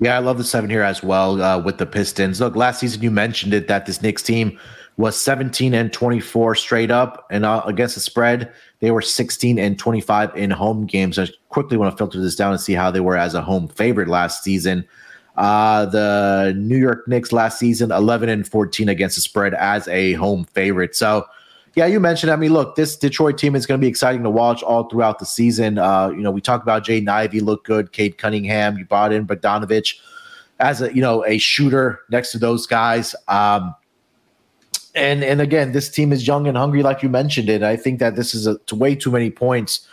Yeah, I love the seven here as well uh, with the Pistons. Look, last season you mentioned it that this Knicks team was 17 and 24 straight up, and uh, against the spread, they were 16 and 25 in home games. I quickly want to filter this down and see how they were as a home favorite last season. Uh, the New York Knicks last season, 11 and 14 against the spread as a home favorite. So yeah, you mentioned. I mean, look, this Detroit team is going to be exciting to watch all throughout the season. Uh, you know, we talked about Jaden Ivey look good, Cade Cunningham. You brought in Bogdanovich as a you know a shooter next to those guys. Um, and and again, this team is young and hungry, like you mentioned it. I think that this is a, way too many points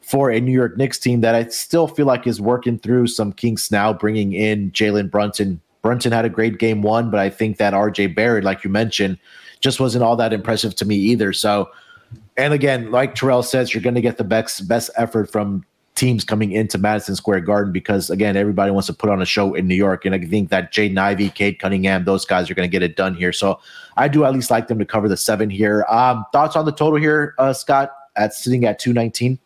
for a New York Knicks team that I still feel like is working through some kinks now, bringing in Jalen Brunson. Brunson had a great game one, but I think that RJ Barrett, like you mentioned just wasn't all that impressive to me either. So, and again, like Terrell says, you're going to get the best best effort from teams coming into Madison Square Garden because again, everybody wants to put on a show in New York, and I think that Jaden Ivey, Cade Cunningham, those guys are going to get it done here. So I do at least like them to cover the seven here. Um, thoughts on the total here, uh, Scott? At sitting at two nineteen.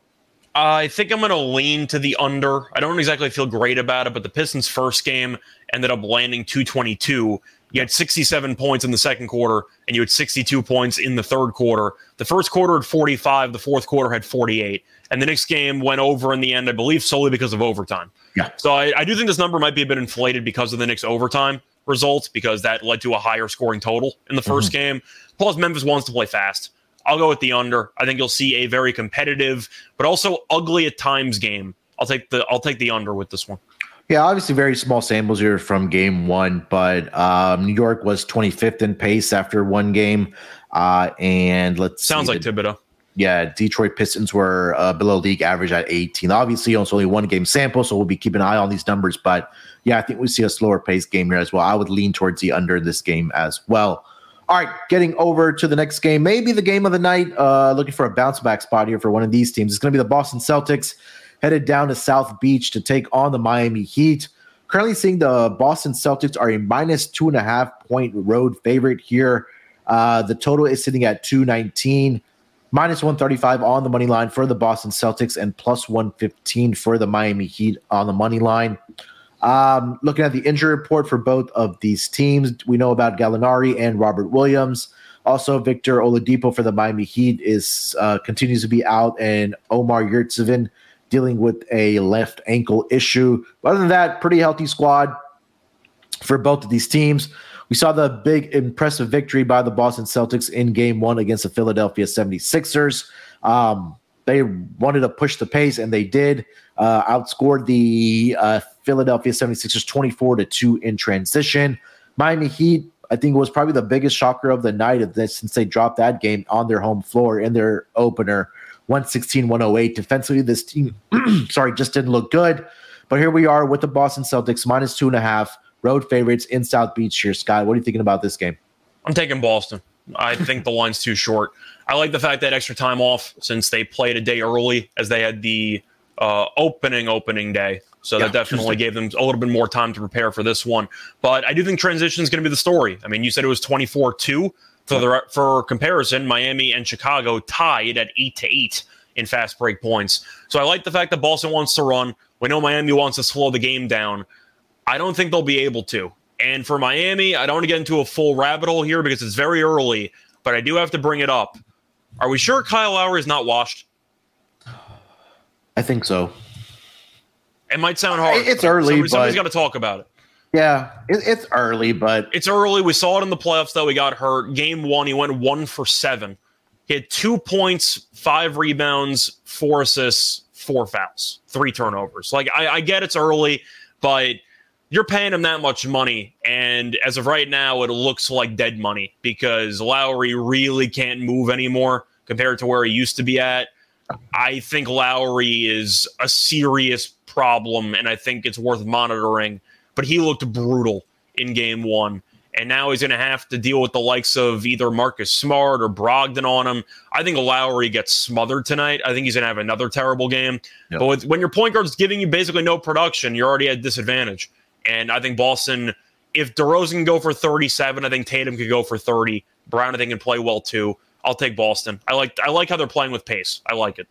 I think I'm going to lean to the under. I don't exactly feel great about it, but the Pistons' first game ended up landing 222. You had 67 points in the second quarter, and you had 62 points in the third quarter. The first quarter had 45, the fourth quarter had 48. And the next game went over in the end, I believe, solely because of overtime. Yeah. So I, I do think this number might be a bit inflated because of the Knicks' overtime results, because that led to a higher scoring total in the 1st mm-hmm. game. Plus, Memphis wants to play fast. I'll go with the under. I think you'll see a very competitive, but also ugly at times game. I'll take the I'll take the under with this one. Yeah, obviously very small samples here from game one, but um, New York was 25th in pace after one game. Uh, and let's sounds like Thibodeau. Yeah, Detroit Pistons were uh, below league average at 18. Obviously, it's only one game sample, so we'll be keeping an eye on these numbers. But yeah, I think we see a slower pace game here as well. I would lean towards the under this game as well. All right, getting over to the next game, maybe the game of the night. Uh, looking for a bounce back spot here for one of these teams. It's going to be the Boston Celtics headed down to South Beach to take on the Miami Heat. Currently seeing the Boston Celtics are a minus two and a half point road favorite here. Uh, the total is sitting at 219, minus 135 on the money line for the Boston Celtics, and plus 115 for the Miami Heat on the money line. Um, looking at the injury report for both of these teams, we know about Gallinari and Robert Williams. Also, Victor Oladipo for the Miami Heat is uh, continues to be out, and Omar Yurtseven dealing with a left ankle issue. Other than that, pretty healthy squad for both of these teams. We saw the big, impressive victory by the Boston Celtics in game one against the Philadelphia 76ers. Um, they wanted to push the pace, and they did. Uh, outscored the uh, Philadelphia 76ers 24 to 2 in transition. Miami Heat, I think, was probably the biggest shocker of the night of this since they dropped that game on their home floor in their opener 116 108. Defensively, this team, sorry, just didn't look good. But here we are with the Boston Celtics minus two and a half road favorites in South Beach here. Scott, what are you thinking about this game? I'm taking Boston. I think the line's too short. I like the fact that extra time off since they played a day early as they had the uh, opening opening day. So yeah, that definitely gave them a little bit more time to prepare for this one. But I do think transition is going to be the story. I mean, you said it was 24 2. For the for comparison, Miami and Chicago tied at eight to eight in fast break points. So I like the fact that Boston wants to run. We know Miami wants to slow the game down. I don't think they'll be able to. And for Miami, I don't want to get into a full rabbit hole here because it's very early, but I do have to bring it up. Are we sure Kyle Lowry is not washed? I think so. It might sound hard. It's early. Somebody, somebody's got to talk about it. Yeah, it, it's early, but it's early. We saw it in the playoffs though. He got hurt. Game one, he went one for seven. He had two points, five rebounds, four assists, four fouls, three turnovers. Like I, I get it's early, but you're paying him that much money, and as of right now, it looks like dead money because Lowry really can't move anymore compared to where he used to be at. I think Lowry is a serious problem, and I think it's worth monitoring but he looked brutal in game one. And now he's going to have to deal with the likes of either Marcus Smart or Brogdon on him. I think Lowry gets smothered tonight. I think he's going to have another terrible game. Yep. But with, when your point guard's giving you basically no production, you're already at disadvantage. And I think Boston, if DeRozan can go for 37, I think Tatum could go for 30. Brown, I think, can play well too. I'll take Boston. I like I like how they're playing with pace. I like it.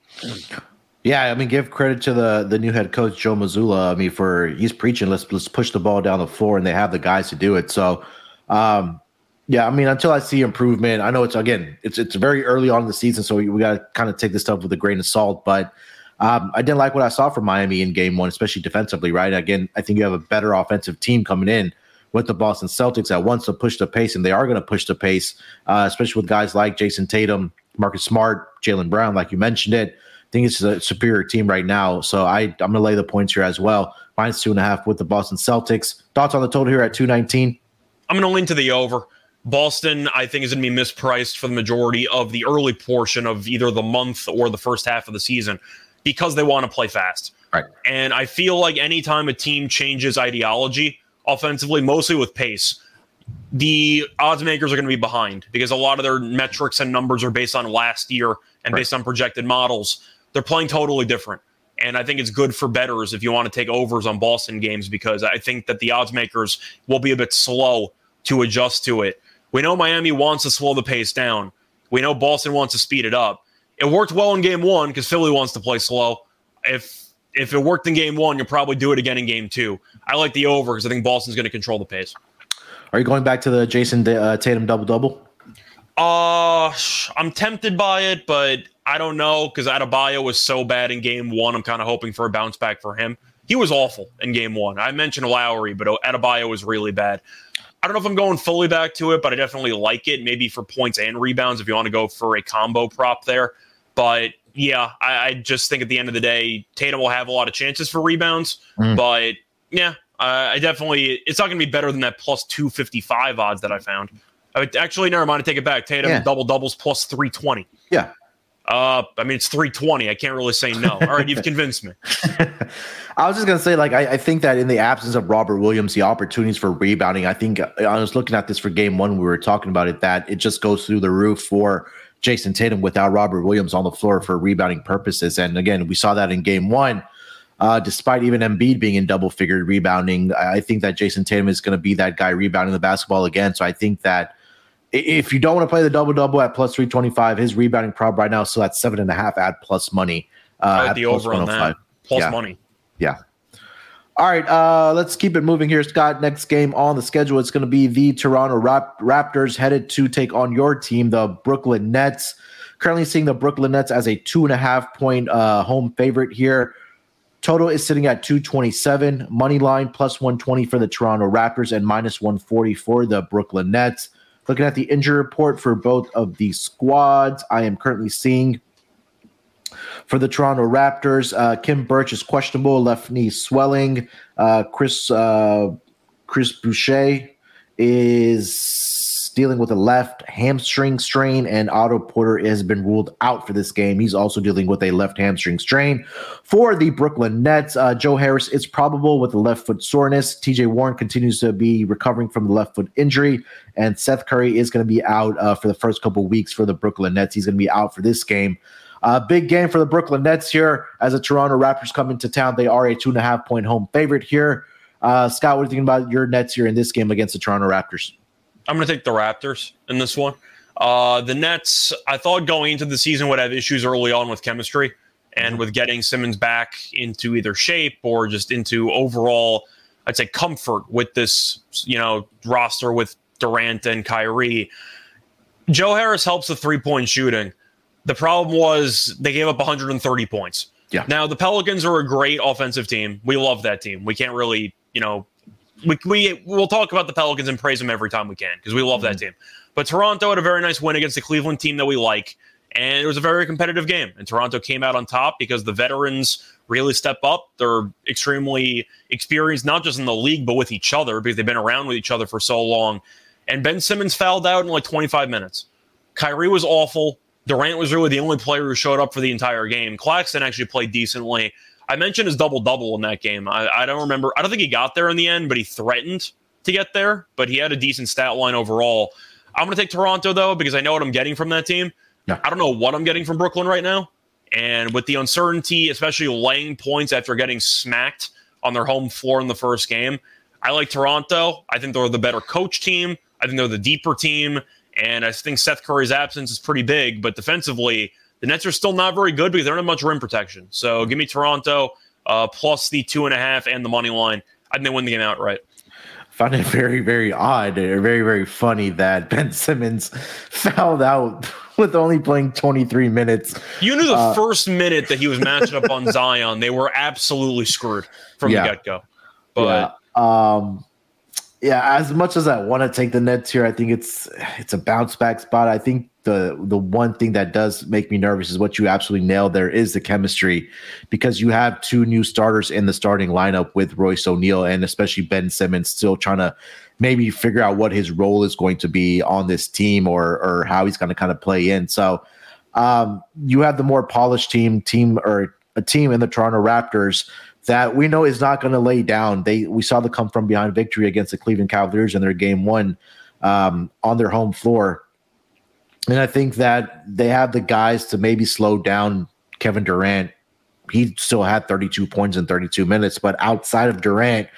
Yeah, I mean, give credit to the the new head coach Joe Mazzulla. I mean, for he's preaching let's let's push the ball down the floor, and they have the guys to do it. So, um, yeah, I mean, until I see improvement, I know it's again, it's it's very early on in the season, so we, we got to kind of take this stuff with a grain of salt. But um, I didn't like what I saw from Miami in Game One, especially defensively. Right, again, I think you have a better offensive team coming in with the Boston Celtics that wants to push the pace, and they are going to push the pace, uh, especially with guys like Jayson Tatum, Marcus Smart, Jaylen Brown, like you mentioned it I think it's a superior team right now. So I, I'm going to lay the points here as well. Minus two and a half with the Boston Celtics. Thoughts on the total here at 219? I'm going to lean to the over. Boston, I think, is going to be mispriced for the majority of the early portion of either the month or the first half of the season because they want to play fast. Right. And I feel like anytime a team changes ideology offensively, mostly with pace, the odds makers are going to be behind because a lot of their metrics and numbers are based on last year and right. based on projected models. They're playing totally different. And I think it's good for bettors if you want to take overs on Boston games because I think that the odds makers will be a bit slow to adjust to it. We know Miami wants to slow the pace down. We know Boston wants to speed it up. It worked well in game one because Philly wants to play slow. If if it worked in game one, you'll probably do it again in game two. I like the over because I think Boston's going to control the pace. Are you going back to the Jayson uh, Tatum double double? Uh, I'm tempted by it, but I don't know because Adebayo was so bad in game one. I'm kind of hoping for a bounce back for him. He was awful in game one. I mentioned Lowry, but Adebayo was really bad. I don't know if I'm going fully back to it, but I definitely like it. Maybe for points and rebounds if you want to go for a combo prop there. But yeah, I, I just think at the end of the day, Tatum will have a lot of chances for rebounds. Mm. But yeah, uh, I definitely it's not going to be better than that plus two fifty five odds that I found. I actually, never mind. I take it back. Tatum yeah. double doubles plus three twenty. Yeah. Uh, I mean, it's 320. I can't really say no. All right, you've convinced me. I was just gonna say, like, I, I, think that in the absence of Robert Williams, the opportunities for rebounding. I think I was looking at this for game one. We were talking about it that it just goes through the roof for Jayson Tatum without Robert Williams on the floor for rebounding purposes. And again, we saw that in game one. Uh, despite even Embiid being in double figured rebounding, I think that Jayson Tatum is going to be that guy rebounding the basketball again. So I think that if you don't want to play the double double at plus 325, his rebounding prop right now is still at seven and a half at plus money. Uh, at the over on that. Plus yeah. money. Yeah. All right, uh, let's keep it moving here, Scott. Next game on the schedule, it's going to be the Toronto Rap- Raptors headed to take on your team, the Brooklyn Nets. Currently seeing the Brooklyn Nets as a two and a half point uh, home favorite here. Total is sitting at 227. Money line plus 120 for the Toronto Raptors and minus 140 for the Brooklyn Nets. Looking at the injury report for both of these squads, I am currently seeing for the Toronto Raptors, uh, Khem Birch is questionable, left knee swelling. Uh, Chris uh, Chris Boucher is dealing with a left hamstring strain, and Otto Porter has been ruled out for this game. He's also dealing with a left hamstring strain. For the Brooklyn Nets, uh, Joe Harris is probable with a left foot soreness. TJ Warren continues to be recovering from the left foot injury, and Seth Curry is going to be out uh, for the first couple weeks for the Brooklyn Nets. He's going to be out for this game. Uh, big game for the Brooklyn Nets here as the Toronto Raptors come into town. They are a two and a half point home favorite here. Uh, Scott, what are you thinking about your Nets here in this game against the Toronto Raptors? I'm going to take the Raptors in this one. Uh, the Nets, I thought going into the season would have issues early on with chemistry and with getting Simmons back into either shape or just into overall, I'd say, comfort with this, you know, roster with Durant and Kyrie. Joe Harris helps the three point shooting. The problem was they gave up 130 points. Yeah. Now the Pelicans are a great offensive team. We love that team. We can't really, you know, we we we'll talk about the Pelicans and praise them every time we can because we love mm-hmm. that team. But Toronto had a very nice win against the Cleveland team that we like, and it was a very competitive game. And Toronto came out on top because the veterans really step up. They're extremely experienced, not just in the league but with each other because they've been around with each other for so long. And Ben Simmons fouled out in like 25 minutes. Kyrie was awful. Durant was really the only player who showed up for the entire game. Claxton actually played decently. I mentioned his double double in that game. I, I, don't remember. I don't think he got there in the end, but he threatened to get there. But he had a decent stat line overall. I'm going to take Toronto though because I know what I'm getting from that team. Yeah. I don't know what I'm getting from Brooklyn right now, and with the uncertainty, especially laying points after getting smacked on their home floor in the first game, I like Toronto. I think they're the better coach team. I think they're the deeper team. And I think Seth Curry's absence is pretty big, but defensively, the Nets are still not very good because they don't have much rim protection. So give me Toronto uh, plus the two and a half and the money line. I think they win the game outright. Found it very, very odd or very, very funny that Ben Simmons fouled out with only playing 23 minutes. You knew the uh, first minute that he was matching up on Zion, they were absolutely screwed from yeah, the get go. But yeah, um, yeah, as much as I want to take the Nets here, I think it's it's a bounce back spot. I think the the one thing that does make me nervous is what you absolutely nailed there is the chemistry because you have two new starters in the starting lineup with Royce O'Neale and especially Ben Simmons still trying to maybe figure out what his role is going to be on this team or or how he's going to kind of play in. So um, you have the more polished team team or a team in the Toronto Raptors that we know is not going to lay down. They we saw the come from behind victory against the Cleveland Cavaliers in their game one um, on their home floor, and I think that they have the guys to maybe slow down Kevin Durant he still had 32 points in 32 minutes. But outside of Durant,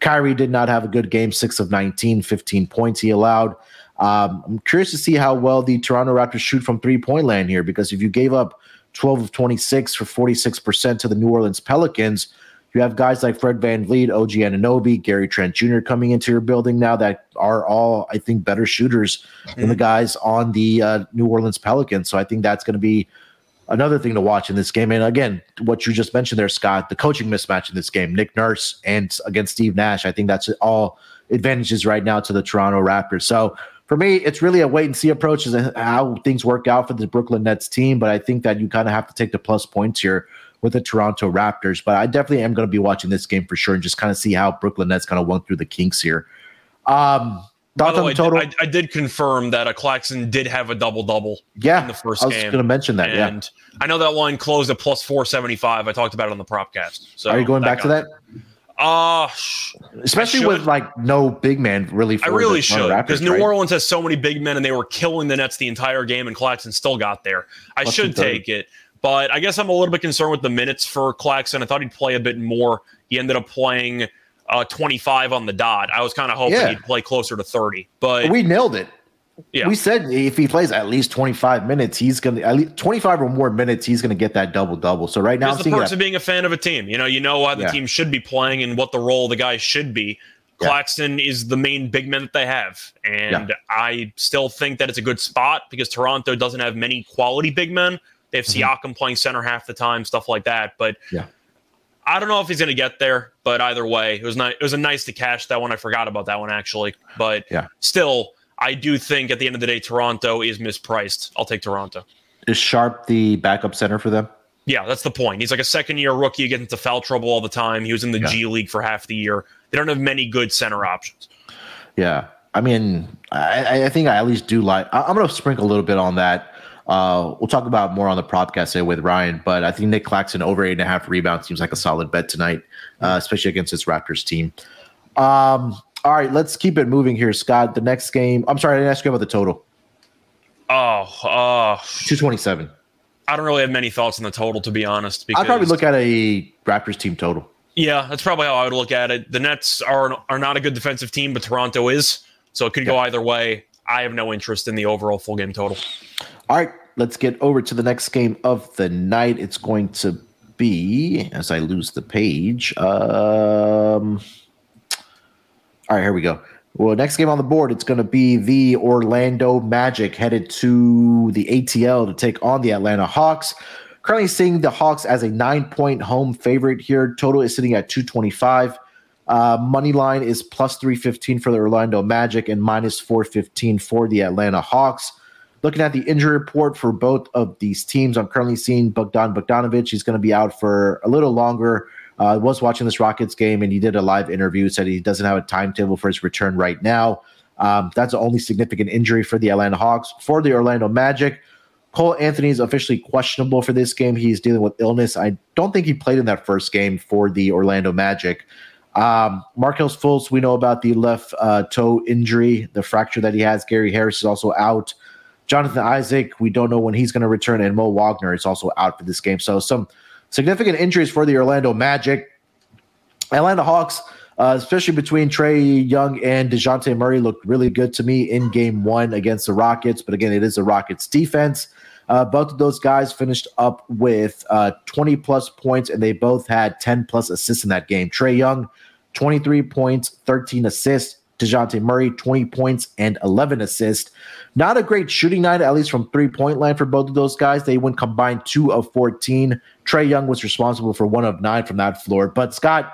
Kyrie did not have a good game. Six of 19, 15 points he allowed. Um, I'm curious to see how well the Toronto Raptors shoot from three point land here because if you gave up 12 of 26 for 46% to the New Orleans Pelicans, you have guys like Fred Van VanVleet, OG Anunoby, Gary Trent Jr. coming into your building now that are all, I think, better shooters mm-hmm. than the mm-hmm. guys on the uh, New Orleans Pelicans. So I think that's going to be another thing to watch in this game. And again, what you just mentioned there, Scott, the coaching mismatch in this game, Nick Nurse and against Steve Nash, I think that's all advantages right now to the Toronto Raptors. So for me, it's really a wait and see approach as how things work out for the Brooklyn Nets team. But I think that you kind of have to take the plus points here with the Toronto Raptors. But I definitely am going to be watching this game for sure and just kind of see how Brooklyn Nets kind of went through the kinks here. Um, By the way, total? I, I, did confirm that a Claxton did have a double double. Yeah, in the first game. I was going to mention that. And yeah. I know that line closed at plus four seventy five. I talked about it on the propcast. So are you going back to that? Uh especially with like no big man really. I really should because New right? Orleans has so many big men and they were killing the Nets the entire game, and Claxton still got there. I Plus should take it, but I guess I'm a little bit concerned with the minutes for Claxton. I thought he'd play a bit more. He ended up playing uh, 25 on the dot. I was kind of hoping yeah. he'd play closer to 30, but we nailed it. Yeah. We said if he plays at least 25 minutes, he's going to at least 25 or more minutes, he's going to get that double double. So right now, it's the perks of being a fan of a team. You know, you know why the yeah. team should be playing and what the role of the guy should be. Yeah. Claxton is the main big man that they have, and. I still think that it's a good spot because Toronto doesn't have many quality big men. They have mm-hmm. Siakam playing center half the time, stuff like that. But yeah. I don't know if he's going to get there, but either way, it was not. It was a nice to cash that one. I forgot about that one actually, but yeah, still, I do think at the end of the day, Toronto is mispriced. I'll take Toronto. Is Sharpe the backup center for them? Yeah, that's the point. He's like a second year rookie, getting into foul trouble all the time. He was in the yeah. G League for half the year. They don't have many good center options. Yeah, I mean, I, I think I at least do like. I'm going to sprinkle a little bit on that. Uh, we'll talk about more on the podcast with Ryan, but I think Nic Claxton over eight and a half rebounds seems like a solid bet tonight, uh, especially against this Raptors team. Um, all right, let's keep it moving here, Scott. The next game. I'm sorry, I didn't ask you about the total. Oh, uh, 227. I don't really have many thoughts on the total, to be honest. I'd probably look at a Raptors team total. Yeah, that's probably how I would look at it. The Nets are are not a good defensive team, but Toronto is, so it could yeah. go either way. I have no interest in the overall full game total. All right, let's get over to the next game of the night. It's going to be as I lose the page. Um, all right, here we go. Well, next game on the board, it's going to be the Orlando Magic headed to the ATL to take on the Atlanta Hawks. Currently seeing the Hawks as a nine point home favorite here. Total is sitting at 225. Uh, money line is plus 315 for the Orlando Magic and minus 415 for the Atlanta Hawks. Looking at the injury report for both of these teams, I'm currently seeing Bogdan Bogdanovic. He's going to be out for a little longer. Uh, I was watching this Rockets game and he did a live interview, said he doesn't have a timetable for his return right now. Um, that's the only significant injury for the Atlanta Hawks. For the Orlando Magic, Cole Anthony is officially questionable for this game. He's dealing with illness. I don't think he played in that first game for the Orlando Magic. Um, Markelle Fultz, we know about the left uh, toe injury, the fracture that he has. Gary Harris is also out. Jonathan Isaac, we don't know when he's going to return, and Mo Wagner is also out for this game. So some significant injuries for the Orlando Magic. Atlanta Hawks, uh, especially between Trae Young and Dejounte Murray, looked really good to me in game one against the Rockets. But again, it is the Rockets defense. Uh, both of those guys finished up with uh, 20 plus points, and they both had 10 plus assists in that game. Trae Young, 23 points, 13 assists. Dejounte Murray, 20 points and 11 assists. Not a great shooting night, at least from three point line for both of those guys. They went combined two of 14. Trae Young was responsible for one of nine from that floor. But Scott,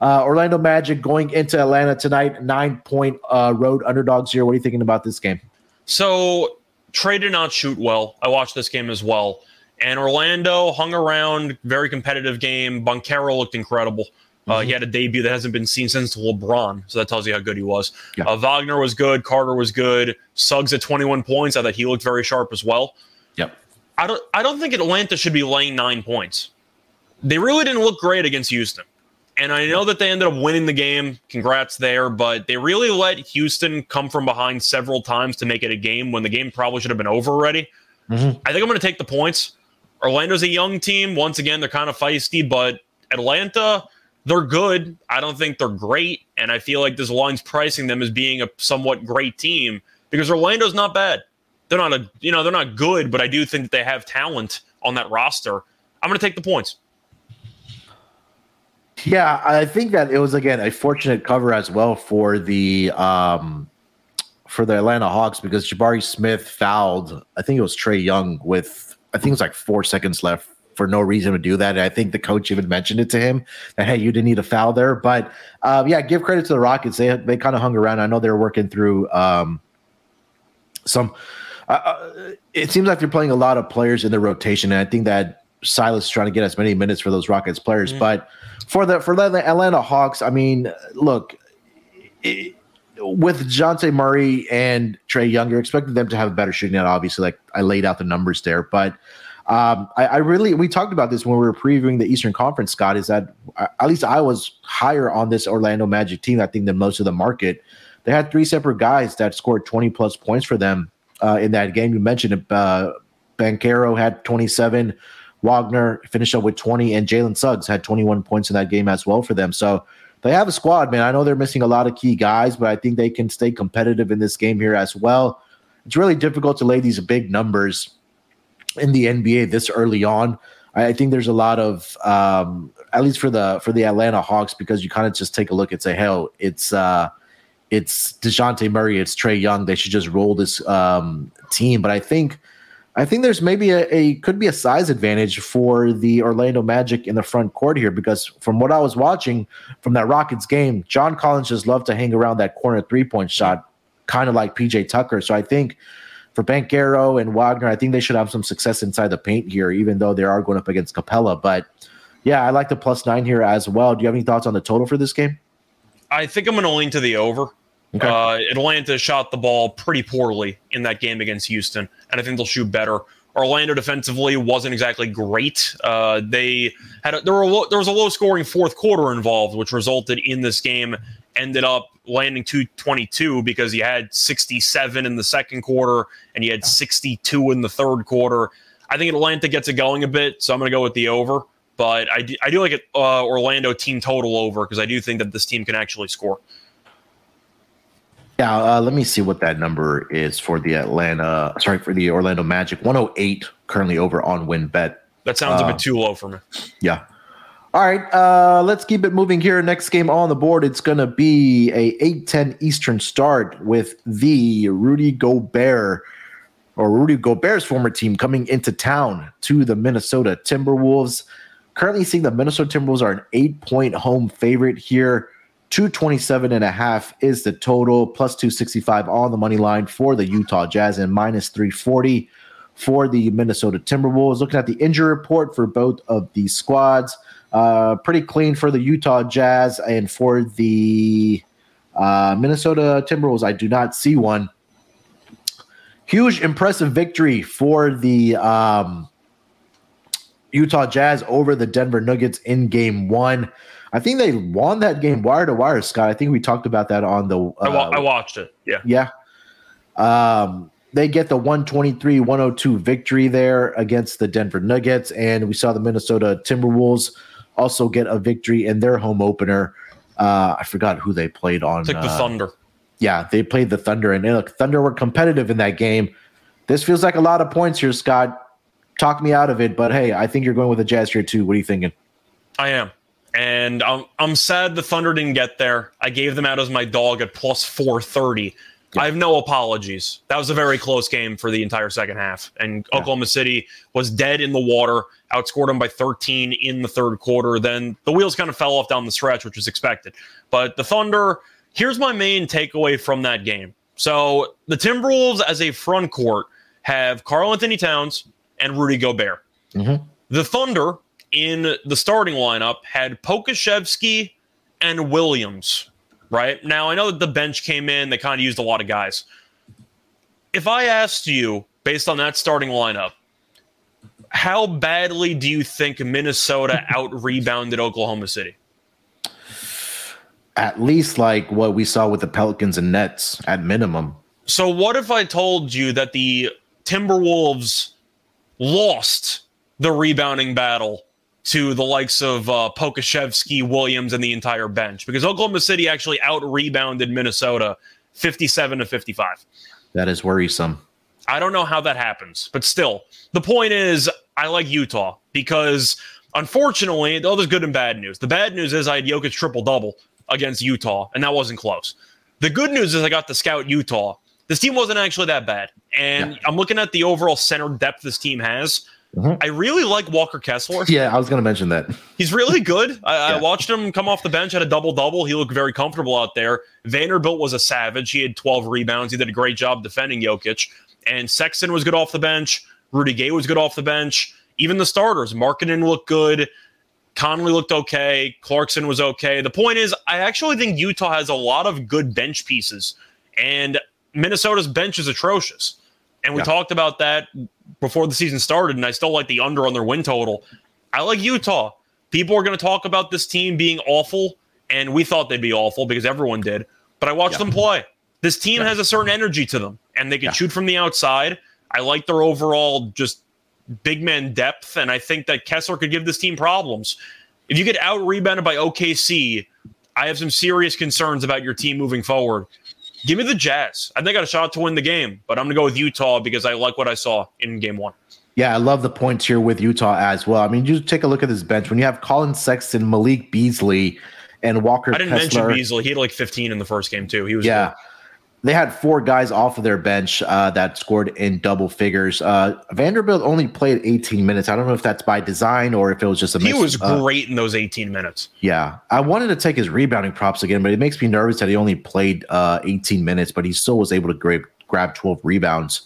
uh, Orlando Magic going into Atlanta tonight, nine point uh, road underdogs here. What are you thinking about this game? So Trae did not shoot well. I watched this game as well. And Orlando hung around, very competitive game. Banchero looked incredible. Uh, mm-hmm. He had a debut that hasn't been seen since LeBron, so that tells you how good he was. Yeah. Uh, Wagner was good. Carter was good. Suggs at 21 points. I thought he looked very sharp as well. Yep. I don't. I don't think Atlanta should be laying nine points. They really didn't look great against Houston, and I know that they ended up winning the game. Congrats there, but they really let Houston come from behind several times to make it a game when the game probably should have been over already. Mm-hmm. I think I'm going to take the points. Orlando's a young team. Once again, they're kind of feisty, but Atlanta, they're good. I don't think they're great. And I feel like this line's pricing them as being a somewhat great team because Orlando's not bad. They're not a you know, they're not good, but I do think that they have talent on that roster. I'm gonna take the points. Yeah, I think that it was again a fortunate cover as well for the um for the Atlanta Hawks because Jabari Smith fouled. I think it was Trae Young with I think it was like four seconds left for no reason to do that. And I think the coach even mentioned it to him that hey, you didn't need a foul there. But uh, yeah, give credit to the Rockets. They they kind of hung around. I know they were working through um, some. Uh, uh, it seems like they're playing a lot of players in the rotation, and I think that Silas is trying to get as many minutes for those Rockets players. Mm. But for the for the Atlanta Hawks, I mean, look. It, with Jonte Murray and Trae Younger, expected them to have a better shooting out. Obviously, like I laid out the numbers there, but um, I, I, really we talked about this when we were previewing the Eastern Conference. Scott is that uh, at least I was higher on this Orlando Magic team. I think than most of the market. They had three separate guys that scored twenty plus points for them uh, in that game. You mentioned uh, had twenty seven. Wagner finished up with 20, and Jalen Suggs had 21 points in that game as well for them. So they have a squad, man. I know they're missing a lot of key guys, but I think they can stay competitive in this game here as well. It's really difficult to lay these big numbers in the NBA this early on. I think there's a lot of um, at least for the for the Atlanta Hawks because you kind of just take a look and say, hell, it's uh, it's Dejounte Murray, it's Trae Young. They should just roll this um, team. But I think I think there's maybe a, a, could be a size advantage for the Orlando Magic in the front court here because from what I was watching from that Rockets game, John Collins just loved to hang around that corner three point shot, kind of like PJ Tucker. So I think for Banchero and Wagner, I think they should have some success inside the paint here, even though they are going up against Capela. But yeah, I like the plus nine here as well. Do you have any thoughts on the total for this game? I think I'm going to lean to the over. Okay. Uh, Atlanta shot the ball pretty poorly in that game against Houston, and I think they'll shoot better. Orlando defensively wasn't exactly great. Uh, they had a, there were low, there was a low scoring fourth quarter involved, which resulted in this game ended up landing 222 because he had 67 in the second quarter and he had 62 in the third quarter. I think Atlanta gets it going a bit, so I'm going to go with the over. But I do, I do like it uh, Orlando team total over because I do think that this team can actually score. Yeah, uh, let me see what that number is for the Atlanta. Sorry, for the Orlando Magic. 108 currently over on WynnBET. That sounds uh, a bit uh, too low for me. Yeah. All right, uh, let's keep it moving here. Next game on the board, it's going to be a 8-10 Eastern start with the Rudy Gobert or Rudy Gobert's former team coming into town to the Minnesota Timberwolves. Currently seeing the Minnesota Timberwolves are an eight-point home favorite here. 227 and a half is the total, plus 265 on the money line for the Utah Jazz and minus 340 for the Minnesota Timberwolves. Looking at the injury report for both of these squads – uh, pretty clean for the Utah Jazz and for the uh, Minnesota Timberwolves. I do not see one. Huge, impressive victory for the um, Utah Jazz over the Denver Nuggets in game one. I think they won that game wire to wire, Scott. I think we talked about that on the. Uh, I, wa- I, watched it. Yeah. Yeah. Um, they get the 123 102 victory there against the Denver Nuggets. And we saw the Minnesota Timberwolves also get a victory in their home opener. Uh, I forgot who they played on. It's like the uh, Thunder. Yeah, they played the Thunder, and look, Thunder were competitive in that game. This feels like a lot of points here, Scott. Talk me out of it, but hey, I think you're going with the Jazz here too. What are you thinking? I am, and I'm I'm sad the Thunder didn't get there. I gave them out as my dog at plus four thirty. Yeah. I have no apologies. That was a very close game for the entire second half, and yeah. Oklahoma City was dead in the water outscored them by 13 in the third quarter. Then the wheels kind of fell off down the stretch, which was expected. But the Thunder, here's my main takeaway from that game. So the Timberwolves, as a front court, have Karl-Anthony Towns and Rudy Gobert. Mm-hmm. The Thunder, in the starting lineup, had Pokusevski and Williams. Right now, I know that the bench came in; they kind of used a lot of guys. If I asked you, based on that starting lineup, how badly do you think Minnesota out rebounded Oklahoma City? At least like what we saw with the Pelicans and Nets at minimum. So what if I told you that the Timberwolves lost the rebounding battle to the likes of uh, Pokusevski, Williams, and the entire bench because Oklahoma City actually out rebounded Minnesota 57 to 55. That is worrisome. I don't know how that happens, but still, the point is, I like Utah because unfortunately, though there's good and bad news. The bad news is I had Jokic triple double against Utah, and that wasn't close. The good news is I got to scout Utah. This team wasn't actually that bad. And yeah. I'm looking at the overall center depth this team has. Mm-hmm. I really like Walker Kessler. Yeah, I was going to mention that. He's really good. I, yeah. I, watched him come off the bench at a double double. He looked very comfortable out there. Vanderbilt was a savage. He had 12 rebounds. He did a great job defending Jokic. And Sexton was good off the bench. Rudy Gay was good off the bench. Even the starters, Markkanen looked good. Conley looked okay. Clarkson was okay. The point is, I actually think Utah has a lot of good bench pieces, and Minnesota's bench is atrocious. And we yeah. talked about that before the season started, and I still like the under on their win total. I like Utah. People are going to talk about this team being awful, and we thought they'd be awful because everyone did. But I watched yeah. them play. This team yeah. has a certain energy to them, and they can shoot from the outside. I like their overall just big man depth, and I think that Kessler could give this team problems. If you get out rebounded by OKC, I have some serious concerns about your team moving forward. Give me the Jazz. I think I got a shot to win the game, but I'm going to go with Utah because I like what I saw in game one. Yeah, I love the points here with Utah as well. I mean, you take a look at this bench. When you have Collin Sexton, Malik Beasley, and Walker I didn't Kessler, mention Beasley. He had like 15 in the first game, too. He was Yeah. Good they had four guys off of their bench uh, that scored in double figures. Uh, Vanderbilt only played 18 minutes. I don't know if that's by design or if it was just a. He was uh, great in those 18 minutes. Yeah, I wanted to take his rebounding props again, but it makes me nervous that he only played uh, 18 minutes, but he still was able to grab grab 12 rebounds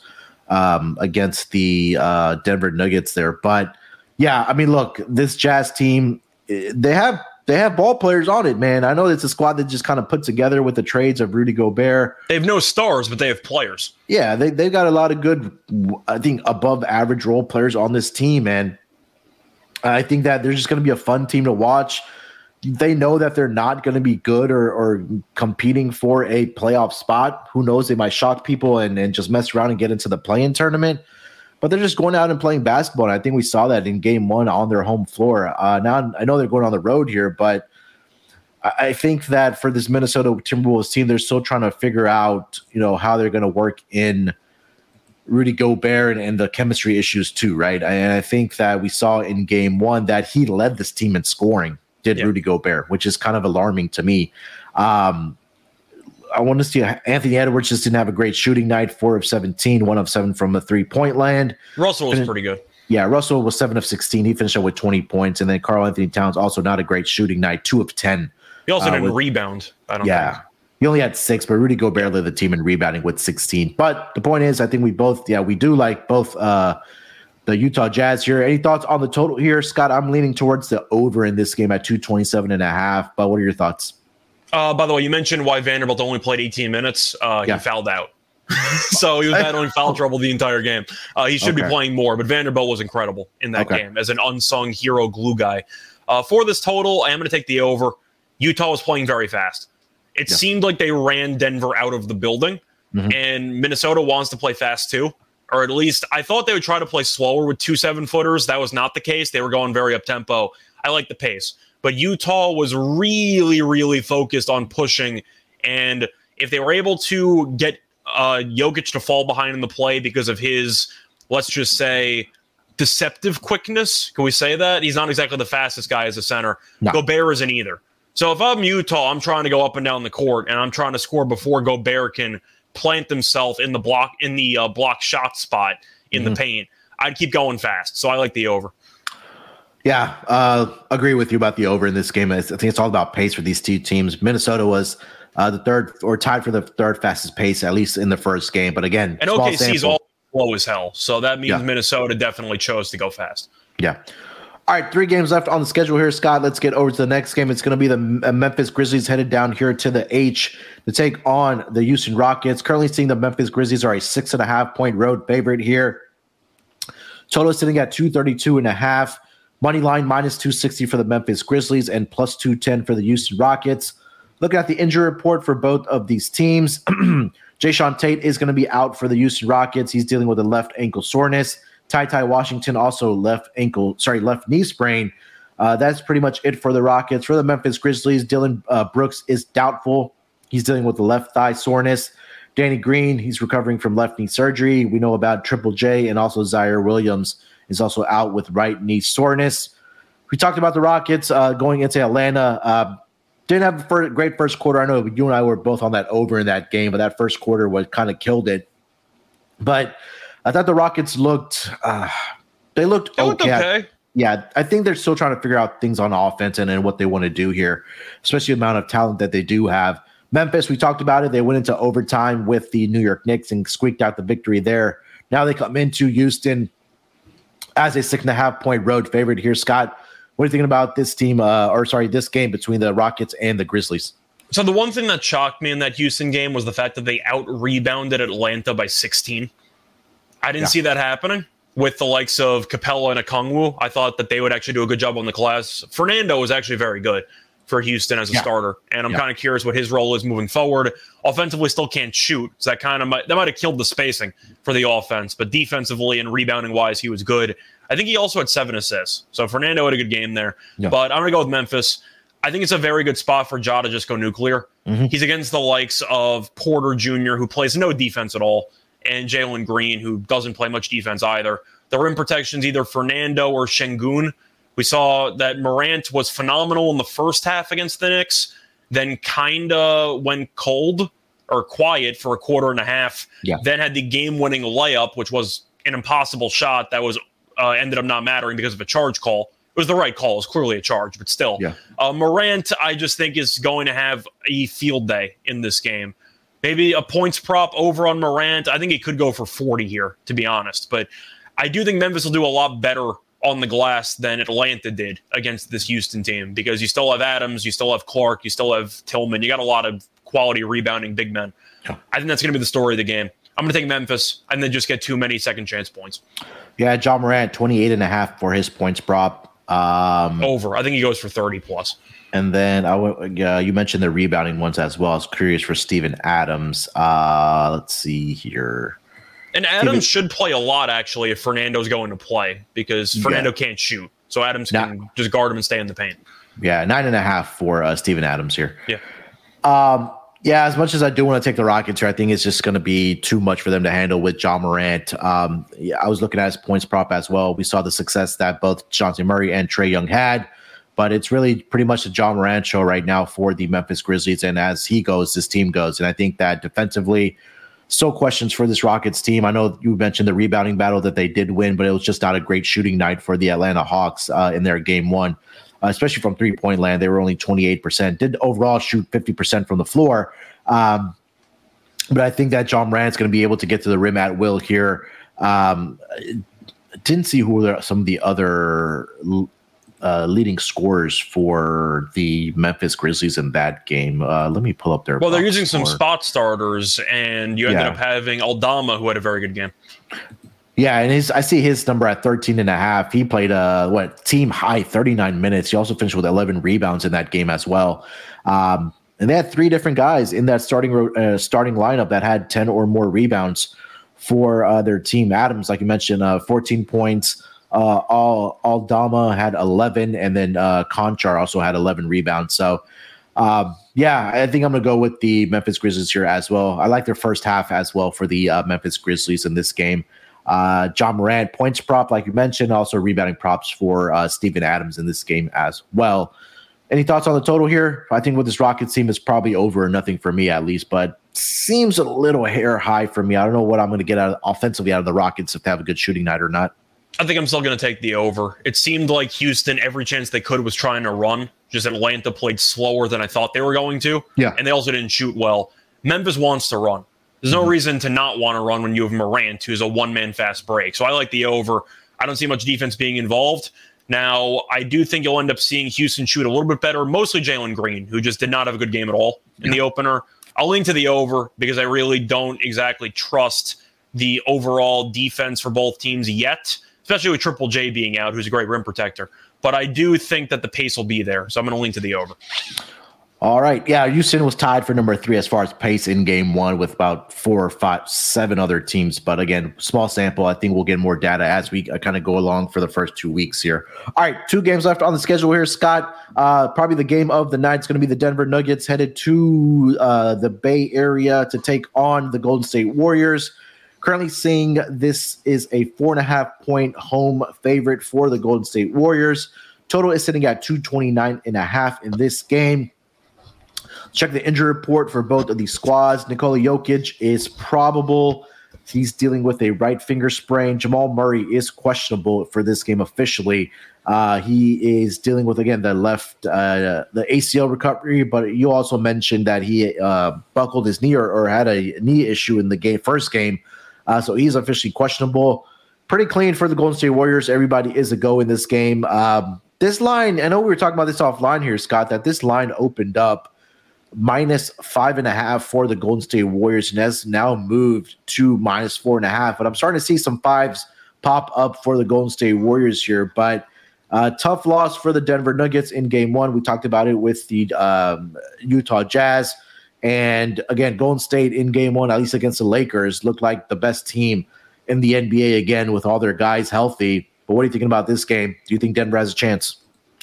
um, against the uh, Denver Nuggets there. But yeah, I mean, look, this Jazz team, eh, they have they have ball players on it, man. I know it's a squad that just kind of put together with the trades of Rudy Gobert. They have no stars, but they have players. Yeah, they they've got a lot of good, I think, above average role players on this team, and I think that they're just going to be a fun team to watch. They know that they're not going to be good or, or competing for a playoff spot. Who knows? They might shock people and, and just mess around and get into the play-in tournament but they're just going out and playing basketball. And I think we saw that in game one on their home floor. Uh, now I know they're going on the road here, but I think that for this Minnesota Timberwolves team, they're still trying to figure out, you know, how they're going to work in Rudy Gobert and, and, the chemistry issues too, right? And I think that we saw in game one that he led this team in scoring, did yeah. Rudy Gobert, which is kind of alarming to me. Um, I want to see Anthony Edwards just didn't have a great shooting night. Four of 17, one of seven from the three point land. Russell was pretty good. Yeah, Russell was seven of 16. He finished up with 20 points. And then Karl-Anthony Towns also not a great shooting night, two of 10. He also uh, didn't with, rebound. I don't know. yeah. Think. He only had six, but Rudy Gobert led the team in rebounding with 16. But the point is, I think we both, yeah, we do like both uh, the Utah Jazz here. Any thoughts on the total here, Scott? I'm leaning towards the over in this game at 227 and a half. But what are your thoughts? Uh, by the way, you mentioned why Vanderbilt only played 18 minutes. Uh, yeah. He fouled out. so he was battling foul trouble the entire game. Uh, he should okay. be playing more, but Vanderbilt was incredible in that okay. game as an unsung hero glue guy. Uh, for this total, I am going to take the over. Utah was playing very fast. It yeah. seemed like they ran Denver out of the building, mm-hmm. and Minnesota wants to play fast too. Or at least I thought they would try to play slower with two seven footers. That was not the case. They were going very up tempo. I like the pace. But Utah was really, really focused on pushing. And if they were able to get uh, Jokic to fall behind in the play because of his, let's just say, deceptive quickness, can we say that? He's not exactly the fastest guy as a center. No. Gobert isn't either. So if I'm Utah, I'm trying to go up and down the court and I'm trying to score before Gobert can plant himself in the block in the uh, block shot spot in mm-hmm. the paint. I'd keep going fast. So I like the over. Yeah, uh, agree with you about the over in this game. I think it's all about pace for these two teams. Minnesota was uh, the third or tied for the third fastest pace, at least in the first game. But again, and OKC is all slow as hell, so that means yeah. Minnesota definitely chose to go fast. Yeah. All right, three games left on the schedule here, Scott. Let's get over to the next game. It's going to be the uh, Memphis Grizzlies headed down here to the H to take on the Houston Rockets. Currently seeing the Memphis Grizzlies are a six and a half point road favorite here. Total sitting at 232 and a half. Money line minus 260 for the Memphis Grizzlies and plus 210 for the Houston Rockets. Looking at the injury report for both of these teams, Jae'Sean Tate is going to be out for the Houston Rockets. He's dealing with a left ankle soreness. Ty Ty Washington also left ankle, sorry, left knee sprain. Uh, that's pretty much it for the Rockets. For the Memphis Grizzlies, Dillon uh, Brooks is doubtful. He's dealing with the left thigh soreness. Danny Green, he's recovering from left knee surgery. We know about Triple J and also Ziaire Williams is also out with right knee soreness. We talked about the Rockets uh, going into Atlanta. Uh, didn't have a great first quarter. I know you and I were both on that over in that game, but that first quarter was kind of killed it. But I thought the Rockets looked uh, they looked, they looked okay. okay. Yeah, I think they're still trying to figure out things on offense and, and what they want to do here, especially the amount of talent that they do have. Memphis, we talked about it. They went into overtime with the New York Knicks and squeaked out the victory there. Now they come into Houston as a six and a half point road favorite here. Scott, what are you thinking about this team, uh, or sorry, this game between the Rockets and the Grizzlies? So the one thing that shocked me in that Houston game was the fact that they out rebounded Atlanta by 16. I didn't yeah. see that happening with the likes of Capela and Okongwu. I thought that they would actually do a good job on the class. Fernando was actually very good for Houston as a yeah. starter. And I'm yeah. kind of curious what his role is moving forward. Offensively, still can't shoot, so that kind of might, that might have killed the spacing for the offense. But defensively and rebounding wise, he was good. I think he also had seven assists. So Fernando had a good game there. Yeah. But I'm gonna go with Memphis. I think it's a very good spot for Ja to just go nuclear. Mm-hmm. He's against the likes of Porter Jr., who plays no defense at all, and Jalen Green, who doesn't play much defense either. The rim protection's either Fernando or Sengun we saw that Morant was phenomenal in the first half against the Knicks, then kind of went cold or quiet for a quarter and a half. Yeah. Then had the game-winning layup, which was an impossible shot that was uh, ended up not mattering because of a charge call. It was the right call. It was clearly a charge, but still. Yeah. Uh, Morant, I just think is going to have a field day in this game. Maybe a points prop over on Morant. I think he could go for 40 here, to be honest. But I do think Memphis will do a lot better on the glass than Atlanta did against this Houston team because you still have Adams, you still have Clark, you still have Tillman. You got a lot of quality rebounding big men. Yeah. I think that's going to be the story of the game. I'm going to take Memphis and then just get too many second chance points. Yeah, Ja Morant, 28 and a half for his points prop. Um, Over. I think he goes for 30 plus. And then I w- uh, you mentioned the rebounding ones as well. I was curious for Steven Adams. Uh, let's see here. And Adams should play a lot actually if Fernando's going to play because Fernando yeah. can't shoot. So Adams can just guard him and stay in the paint. Yeah, nine and a half for uh, Steven Adams here. Yeah. Um, yeah, as much as I do want to take the Rockets here, I think it's just going to be too much for them to handle with Ja Morant. Um, yeah, I was looking at his points prop as well. We saw the success that both Dejounte Murray and Trae Young had, but it's really pretty much the Ja Morant show right now for the Memphis Grizzlies. And as he goes, this team goes. And I think that defensively, still questions for this Rockets team. I know you mentioned the rebounding battle that they did win, but it was just not a great shooting night for the Atlanta Hawks uh, in their game one, uh, especially from three point land. They were only 28%, did overall shoot 50% from the floor. Um, but I think that Ja Morant's going to be able to get to the rim at will here. Um, didn't see who some of the other uh, leading scorers for the Memphis Grizzlies in that game. Uh, let me pull up their. Well, they're using score. some spot starters, and you ended yeah. up having Aldama, who had a very good game. Yeah, and his I see his number at 13 and a half. He played a what team high 39 minutes. He also finished with 11 rebounds in that game as well. Um, and they had three different guys in that starting uh, starting lineup that had 10 or more rebounds for uh, their team. Adams, like you mentioned, uh, 14 points. Uh, all Aldama had 11, and then uh, Konchar also had 11 rebounds. So, um, yeah, I think I'm gonna go with the Memphis Grizzlies here as well. I like their first half as well for the uh, Memphis Grizzlies in this game. Uh, Ja Morant points prop, like you mentioned, also rebounding props for uh, Steven Adams in this game as well. Any thoughts on the total here? I think with this Rockets team, is probably over nothing for me at least, but seems a little hair high for me. I don't know what I'm going to get out of, offensively out of the Rockets if they have a good shooting night or not. I think I'm still going to take the over. It seemed like Houston, every chance they could, was trying to run. Just Atlanta played slower than I thought they were going to. Yeah. And they also didn't shoot well. Memphis wants to run. There's no mm-hmm. reason to not want to run when you have Morant, who's a one man fast break. So I like the over. I don't see much defense being involved. Now, I do think you'll end up seeing Houston shoot a little bit better, mostly Jalen Green, who just did not have a good game at all in yeah. the opener. I'll lean to the over because I really don't exactly trust the overall defense for both teams yet especially with Triple J being out, who's a great rim protector. But I do think that the pace will be there, so I'm going to lean to the over. All right. Yeah, Houston was tied for number three as far as pace in game one with about four or five, seven other teams. But again, small sample. I think we'll get more data as we uh, kind of go along for the first two weeks here. All right. Two games left on the schedule here, Scott. Uh, probably the game of the night is going to be the Denver Nuggets headed to uh, the Bay Area to take on the Golden State Warriors. Currently seeing this is a four and a half point home favorite for the Golden State Warriors. Total is sitting at 229 and a half in this game. Check the injury report for both of these squads. Nikola Jokic is probable. He's dealing with a right finger sprain. Jamal Murray is questionable for this game officially. Uh, he is dealing with again the left uh, the ACL recovery, but you also mentioned that he uh, buckled his knee or, or, had a knee issue in the game first game, uh, so he's officially questionable. Pretty clean for the Golden State Warriors. Everybody is a go in this game. Um, this line, I know we were talking about this offline here, Scott. That this line opened up minus five and a half for the Golden State Warriors and has now moved to minus four and a half. But I'm starting to see some fives pop up for the Golden State Warriors here. But uh, tough loss for the Denver Nuggets in game one. We talked about it with the um, Utah Jazz. And again, Golden State in game one, at least against the Lakers, looked like the best team in the NBA again with all their guys healthy. But what are you thinking about this game? Do you think Denver has a chance?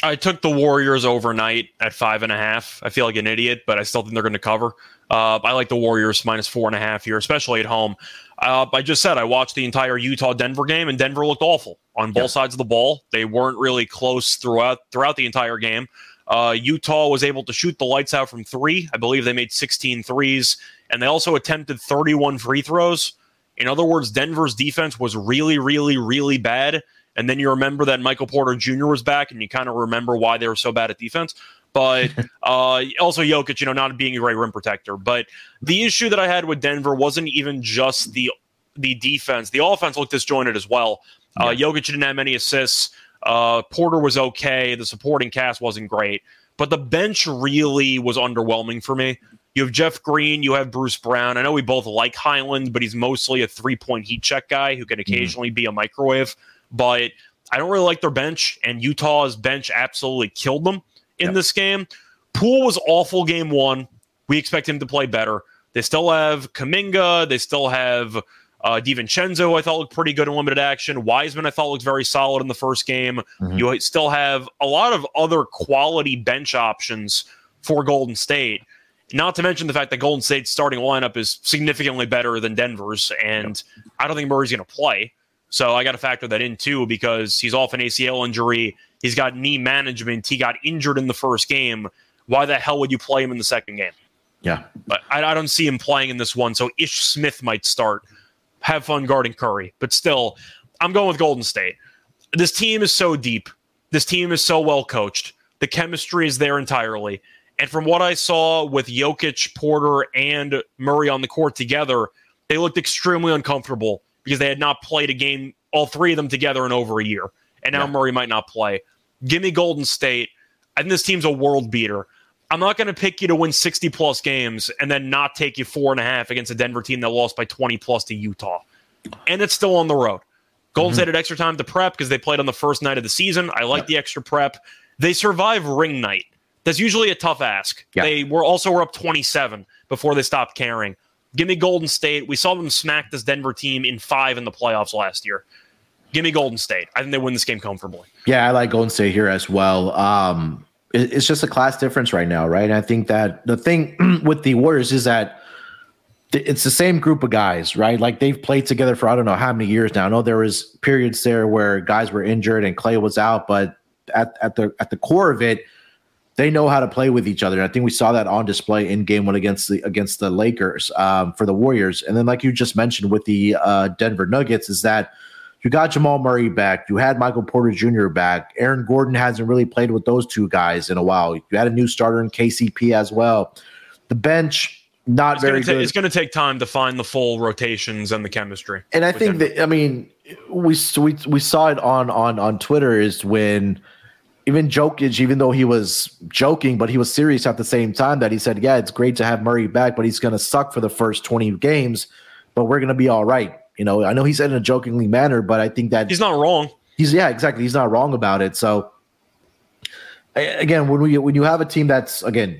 I took the Warriors overnight at five and a half. I feel like an idiot, but I still think they're going to cover. Uh, I like the Warriors minus four and a half here, especially at home. Uh, I just said I watched the entire Utah Denver game, and Denver looked awful on both yeah. sides of the ball. They weren't really close throughout throughout the entire game. Uh, Utah was able to shoot the lights out from three. I believe they made 16 threes, and they also attempted 31 free throws. In other words, Denver's defense was really, really, really bad and then you remember that Michael Porter Jr. was back, and you kind of remember why they were so bad at defense. But uh, also Jokic, you know, not being a great rim protector. But the issue that I had with Denver wasn't even just the the defense. The offense looked disjointed as well. Uh, yeah. Jokic didn't have many assists. Uh, Porter was okay. The supporting cast wasn't great, but the bench really was underwhelming for me. You have Jeff Green, you have Bruce Brown. I know we both like Hyland, but he's mostly a three point heat check guy who can mm-hmm. occasionally mm. be a microwave but I don't really like their bench, and Utah's bench absolutely killed them in yep. this game. Poole was awful game one. We expect him to play better. They still have Kuminga. They still have uh, DiVincenzo, I thought looked pretty good in limited action. Wiseman, I thought looked very solid in the first game. Mm-hmm. You still have a lot of other quality bench options for Golden State. Not to mention the fact that Golden State's starting lineup is significantly better than Denver's, and yep. I don't think Murray's going to play. So I got to factor that in too because he's off an ACL injury. He's got knee management. He got injured in the first game. Why the hell would you play him in the second game? Yeah. But I, I don't see him playing in this one. So Ish Smith might start. Have fun guarding Curry. But still, I'm going with Golden State. This team is so deep. This team is so well coached. The chemistry is there entirely. And from what I saw with Jokic, Porter, and Murray on the court together, they looked extremely uncomfortable because they had not played a game, all three of them together in over a year. And now yeah. Murray might not play. Give me Golden State. I think this team's a world beater. I'm not going to pick you to win 60 plus games and then not take you four and a half against a Denver team that lost by 20 plus to Utah. And it's still on the road. Golden mm-hmm. State had extra time to prep because they played on the first night of the season. I like the extra prep. They survive ring night. That's usually a tough ask. They were also were up 27 before they stopped caring. Give me Golden State. We saw them smack this Denver team in five in the playoffs last year. Give me Golden State. I think they win this game comfortably. Yeah, I like Golden State here as well. Um, it's just a class difference right now, right? And I think that the thing with the Warriors is that it's the same group of guys, right? Like they've played together for I don't know how many years now. I know there was periods there where guys were injured and Klay was out, but at, at the at the core of it, they know how to play with each other. And I think we saw that on display in game one against the against the Lakers um, for the Warriors. And then, like you just mentioned with the uh, Denver Nuggets, is that you got Jamal Murray back, you had Michael Porter Jr. back. Aaron Gordon hasn't really played with those two guys in a while. You had a new starter in KCP as well. The bench not it's very ta- good. It's going to take time to find the full rotations and the chemistry. And I think Denver. that I mean we we we saw it on on on Twitter is when even Jokic, even though he was joking, but he was serious at the same time, that he said, Yeah, it's great to have Murray back, but he's going to suck for the first 20 games, but we're going to be all right. You know, I know he said in a jokingly manner, but I think that he's not wrong. He's, yeah, exactly. He's not wrong about it. So, again, when we when you have a team that's again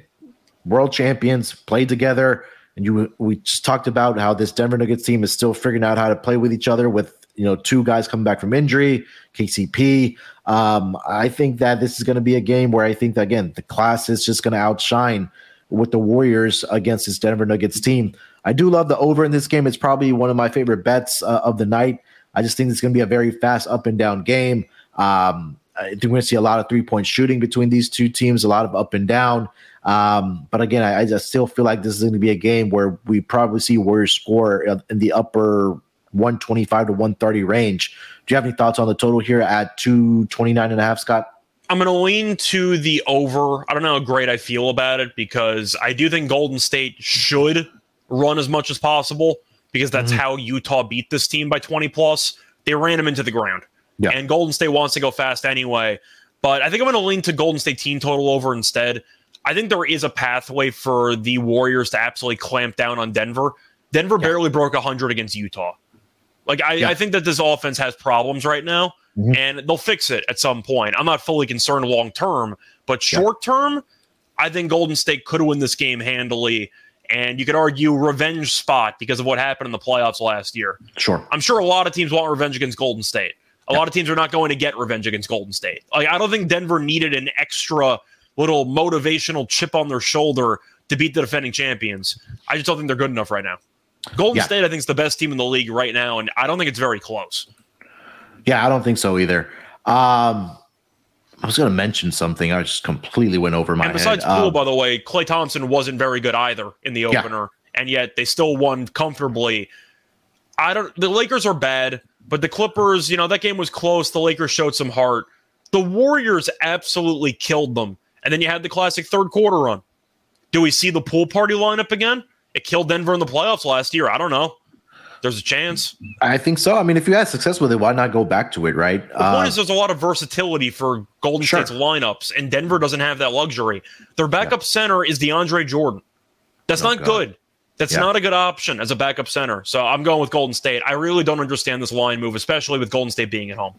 world champions, played together. And you, we just talked about how this Denver Nuggets team is still figuring out how to play with each other with you know two guys coming back from injury, KCP. Um, I think that this is going to be a game where I think that again the class is just going to outshine with the Warriors against this Denver Nuggets team. I do love the over in this game. It's probably one of my favorite bets uh, of the night. I just think it's going to be a very fast up and down game. Um, I think we're going to see a lot of three point shooting between these two teams, a lot of up and down. Um, but again, I, I, just still feel like this is going to be a game where we probably see Warriors score in the upper 125 to 130 range. Do you have any thoughts on the total here at 229 and a half, Scott? I'm going to lean to the over. I don't know how great I feel about it because I do think Golden State should run as much as possible because that's mm-hmm. how Utah beat this team by 20 plus. They ran them into the ground. Yeah. And Golden State wants to go fast anyway. But I think I'm going to lean to Golden State team total over instead. I think there is a pathway for the Warriors to absolutely clamp down on Denver. Denver yeah. barely broke 100 against Utah. Like, I, yeah. I think that this offense has problems right now, mm-hmm. and they'll fix it at some point. I'm not fully concerned long term, but short term, I think Golden State could win this game handily and you could argue revenge spot because of what happened in the playoffs last year. Sure. I'm sure a lot of teams want revenge against Golden State. A yeah. lot of teams are not going to get revenge against Golden State. Like I don't think Denver needed an extra little motivational chip on their shoulder to beat the defending champions. I just don't think they're good enough right now. Golden yeah. State, I think, is the best team in the league right now, and I don't think it's very close. Yeah, I don't think so either. Um, I was going to mention something. I just completely went over my and besides head. Poole, um, by the way, Klay Thompson wasn't very good either in the opener, yeah. and yet they still won comfortably. I don't. The Lakers are bad, but the Clippers, you know, that game was close. The Lakers showed some heart. The Warriors absolutely killed them, and then you had the classic third quarter run. Do we see the pool party lineup again? It killed Denver in the playoffs last year. I don't know there's a chance. I think so. I mean, if you had success with it, why not go back to it, right? The point uh, is, there's a lot of versatility for Golden sure. State's lineups, and Denver doesn't have that luxury. Their backup yeah. center is DeAndre Jordan. That's oh, not God. good. That's yeah. not a good option as a backup center. So I'm going with Golden State. I really don't understand this line move, especially with Golden State being at home.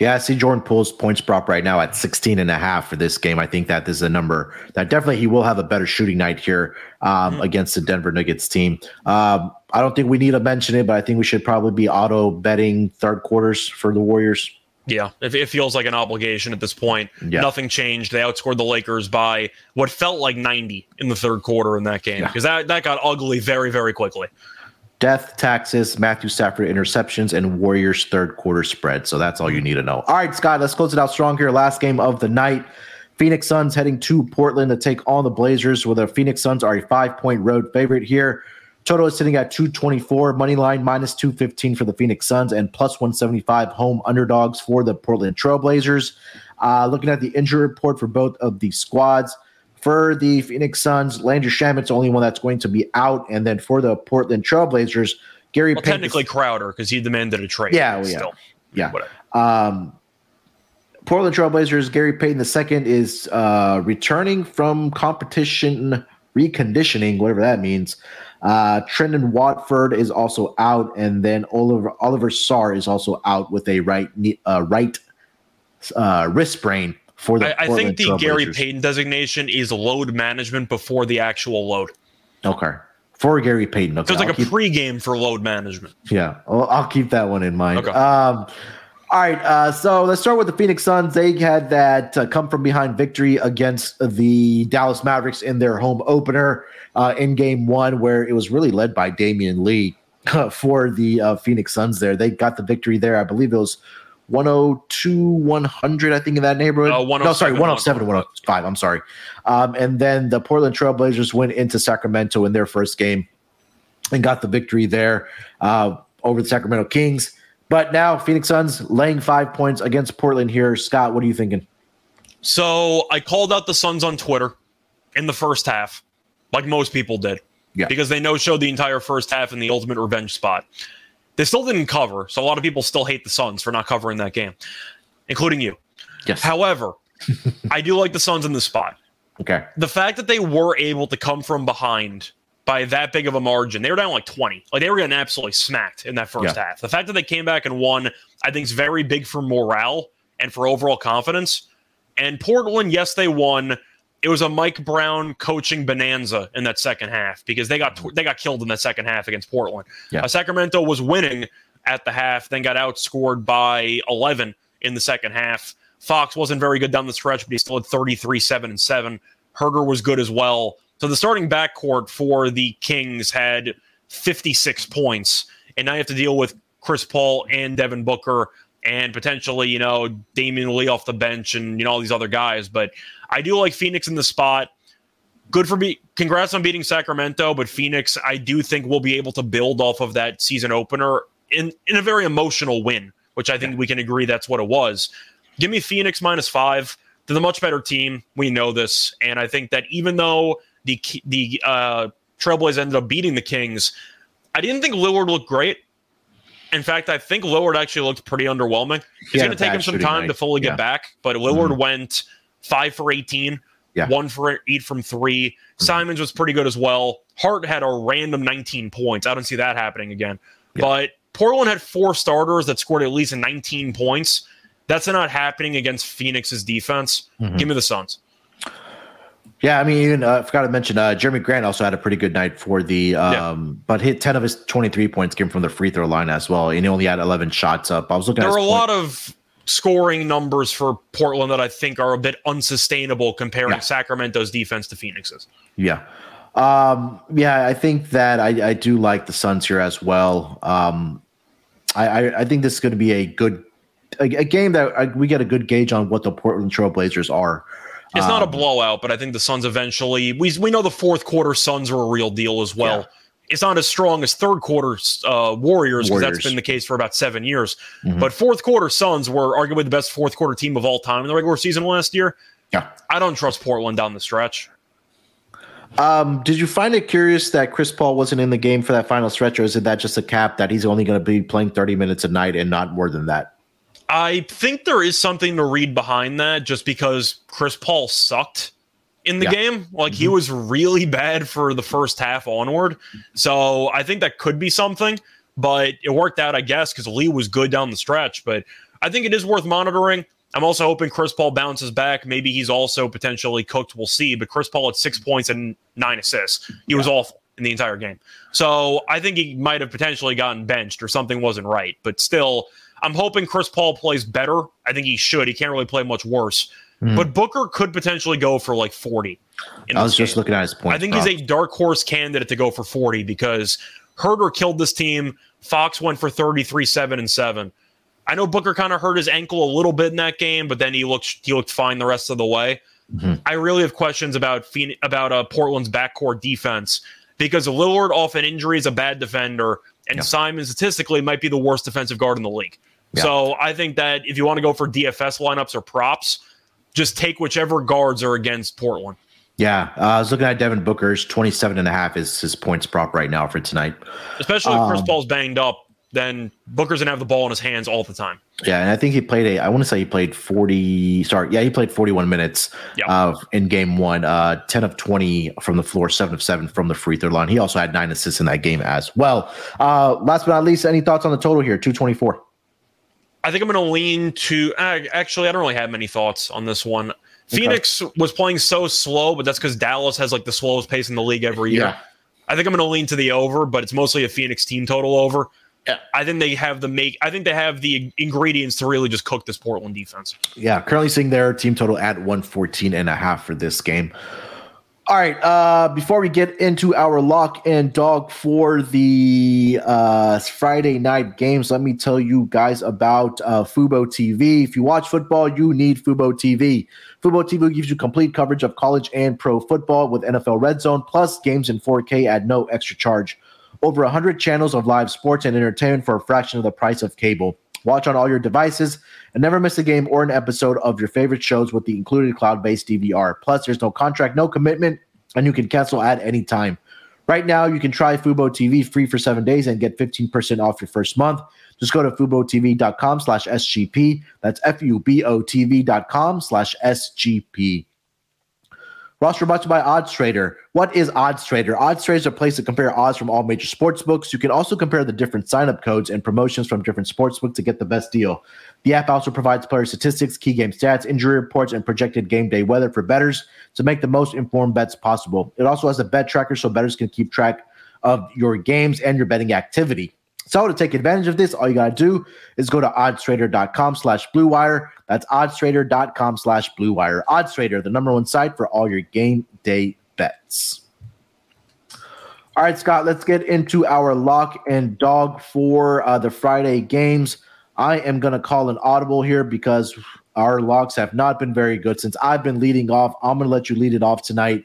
Yeah, I see Jordan Poole's points prop right now at 16 and a half for this game. I think that this is a number that definitely he will have a better shooting night here um, mm-hmm. against the Denver Nuggets team. Um, I don't think we need to mention it, but I think we should probably be auto betting third quarters for the Warriors. Yeah, it, it feels like an obligation at this point. Yeah. Nothing changed. They outscored the Lakers by what felt like 90 in the third quarter in that game because yeah. that, that got ugly very, very quickly death, taxes, Matthew Stafford interceptions, and Warriors third quarter spread. So that's all you need to know. All right, Scott, let's close it out strong here. Last game of the night. Phoenix Suns heading to Portland to take on the Blazers, where the Phoenix Suns are a five point road favorite here. Total is sitting at 224, money line minus 215 for the Phoenix Suns, and plus 175 home underdogs for the Portland Trailblazers. Uh, looking at the injury report for both of the squads, for the Phoenix Suns, Landry Shamet's the only one that's going to be out. And then for the Portland Trailblazers, Gary well, Payton technically Crowder because he demanded a trade. Yeah, well, yeah, still. yeah. Whatever. Um, Portland Trailblazers, Gary Payton II is uh, returning from competition reconditioning, whatever that means. Uh, Trendon Watford is also out, and then Oliver Oliver Sarr is also out with a right uh, right uh, wrist sprain for the. I, I think the Gary Payton designation is load management before the actual load. Okay. For Gary Payton. Okay. So it's like I'll a keep, pregame for load management. Yeah. Well, I'll keep that one in mind. Okay. Um, all right. Uh, so let's start with the Phoenix Suns. They had that uh, come from behind victory against the Dallas Mavericks in their home opener uh, in game one, where it was really led by Damion Lee for the uh, Phoenix Suns there. They got the victory there. I believe it was 102, 100, I think in that neighborhood. Uh, no, sorry, 107, 105. I'm sorry. Um, and then the Portland Trailblazers went into Sacramento in their first game and got the victory there uh, over the Sacramento Kings. But now Phoenix Suns laying five points against Portland here. Scott, what are you thinking? So I called out the Suns on Twitter in the first half, like most people did, yeah. because they no showed the entire first half in the ultimate revenge spot. They still didn't cover, so a lot of people still hate the Suns for not covering that game, including you. Yes. However, I do like the Suns in this spot. Okay. The fact that they were able to come from behind by that big of a margin, they were down like 20. Like they were getting absolutely smacked in that first yeah. half. The fact that they came back and won, I think, is very big for morale and for overall confidence. And Portland, yes, they won. It was a Mike Brown coaching bonanza in that second half because they got they got killed in that second half against Portland. Yeah. Uh, Sacramento was winning at the half, then got outscored by 11 in the second half. Fox wasn't very good down the stretch, but he still had 33, 7, and 7. Huerter was good as well. So the starting backcourt for the Kings had 56 points. And now you have to deal with Chris Paul and Devin Booker and potentially, you know, Damion Lee off the bench and, you know, all these other guys. But I do like Phoenix in the spot. Good for me. Congrats on beating Sacramento, but Phoenix, I do think we'll be able to build off of that season opener in, in a very emotional win, which I think yeah. we can agree that's what it was. Give me Phoenix minus five. They're the much better team. We know this. And I think that even though the the uh, Trailblazers ended up beating the Kings, I didn't think Lillard looked great. In fact, I think Lillard actually looked pretty underwhelming. It's going to take him some time night. to fully yeah. get back, but Lillard mm-hmm. went five for 18, yeah. one for eight from 3 mm-hmm. Simons was pretty good as well. Hart had a random 19 points. I don't see that happening again. Yeah. But Portland had four starters that scored at least 19 points. That's not happening against Phoenix's defense. Mm-hmm. Give me the Suns. Yeah, I mean, even uh, I forgot to mention uh, Jerami Grant also had a pretty good night for the, um, yeah. but hit ten of his twenty three points came from the free throw line as well, and he only had eleven shots up. I was looking. There were a point. lot of scoring numbers for Portland that I think are a bit unsustainable comparing yeah. Sacramento's defense to Phoenix's. Yeah. Um, yeah, I think that I, I, do like the Suns here as well. Um, I, I, I think this is going to be a good a, a game that I, we get a good gauge on what the Portland Trailblazers are. It's um, not a um, blowout, but I think the Suns eventually. We we know the fourth quarter Suns are a real deal as well. Yeah. It's not as strong as third quarter uh, Warriors because that's been the case for about seven years. Mm-hmm. But fourth quarter Suns were arguably the best fourth quarter team of all time in the regular season last year. Yeah, I don't trust Portland down the stretch. Um, did you find it curious that Chris Paul wasn't in the game for that final stretch, or is it that just a cap that he's only going to be playing 30 minutes a night and not more than that? I think there is something to read behind that just because Chris Paul sucked in the yeah. game. Like mm-hmm. he was really bad for the first half onward. So I think that could be something, but it worked out, I guess, because Lee was good down the stretch. But I think it is worth monitoring. I'm also hoping Chris Paul bounces back. Maybe he's also potentially cooked. We'll see. But Chris Paul had six points and nine assists. He yeah. was awful in the entire game. So I think he might have potentially gotten benched or something wasn't right. But still, I'm hoping Chris Paul plays better. I think he should. He can't really play much worse. Mm. But Booker could potentially go for like 40. I was just looking at his point. I think he's a dark horse candidate to go for 40 because Huerter killed this team. Fox went for 33, 7, and 7. I know Booker kind of hurt his ankle a little bit in that game, but then he looked he looked fine the rest of the way. Mm-hmm. I really have questions about about uh, Portland's backcourt defense because Lillard off an injury is a bad defender, and yeah. Simon statistically might be the worst defensive guard in the league. Yeah. So I think that if you want to go for DFS lineups or props, just take whichever guards are against Portland. Yeah, uh, I was looking at Devin Booker's 27 and a half is his points prop right now for tonight. Especially if Chris um, Paul's banged up, then Booker's gonna have the ball in his hands all the time. Yeah, and I think he played a. I want to say he played forty. Sorry, yeah, he played forty-one minutes yep. uh, in game one. Uh, Ten of twenty from the floor, seven of seven from the free throw line. He also had nine assists in that game as well. Uh, last but not least, any thoughts on the total here? Two twenty-four. I think I'm going to lean to. Uh, actually, I don't really have many thoughts on this one. Okay. Phoenix was playing so slow, but that's because Dallas has like the slowest pace in the league every year. Yeah. I think I'm going to lean to the over, but it's mostly a Phoenix team total over. Yeah. I think they have the make. I think they have the ingredients to really just cook this Portland defense. Yeah, currently seeing their team total at 114 and a half for this game. All right. Uh, before we get into our lock and dog for the uh, Friday night games, let me tell you guys about uh, Fubo TV. If you watch football, you need Fubo TV. Fubo TV gives you complete coverage of college and pro football with NFL Red Zone plus games in 4K at no extra charge. Over 100 channels of live sports and entertainment for a fraction of the price of cable. Watch on all your devices and never miss a game or an episode of your favorite shows with the included cloud based DVR. Plus, there's no contract, no commitment, and you can cancel at any time. Right now, you can try Fubo TV free for seven days and get 15% off your first month. Just go to FuboTV.com slash SGP. That's F U B O TV.com slash SGP. Roster brought to you by Odds Trader. What is Odds Trader? Odds Trader is a place to compare odds from all major sports books. You can also compare the different sign-up codes and promotions from different sports books to get the best deal. The app also provides player statistics, key game stats, injury reports, and projected game day weather for bettors to make the most informed bets possible. It also has a bet tracker so bettors can keep track of your games and your betting activity. So to take advantage of this, all you got to do is go to oddstrader.com slash bluewire. That's oddstrader.com slash bluewire. Oddstrader, the number one site for all your game day bets. All right, Scott, let's get into our lock and dog for uh, the Friday games. I am going to call an audible here because our locks have not been very good since I've been leading off. I'm going to let you lead it off tonight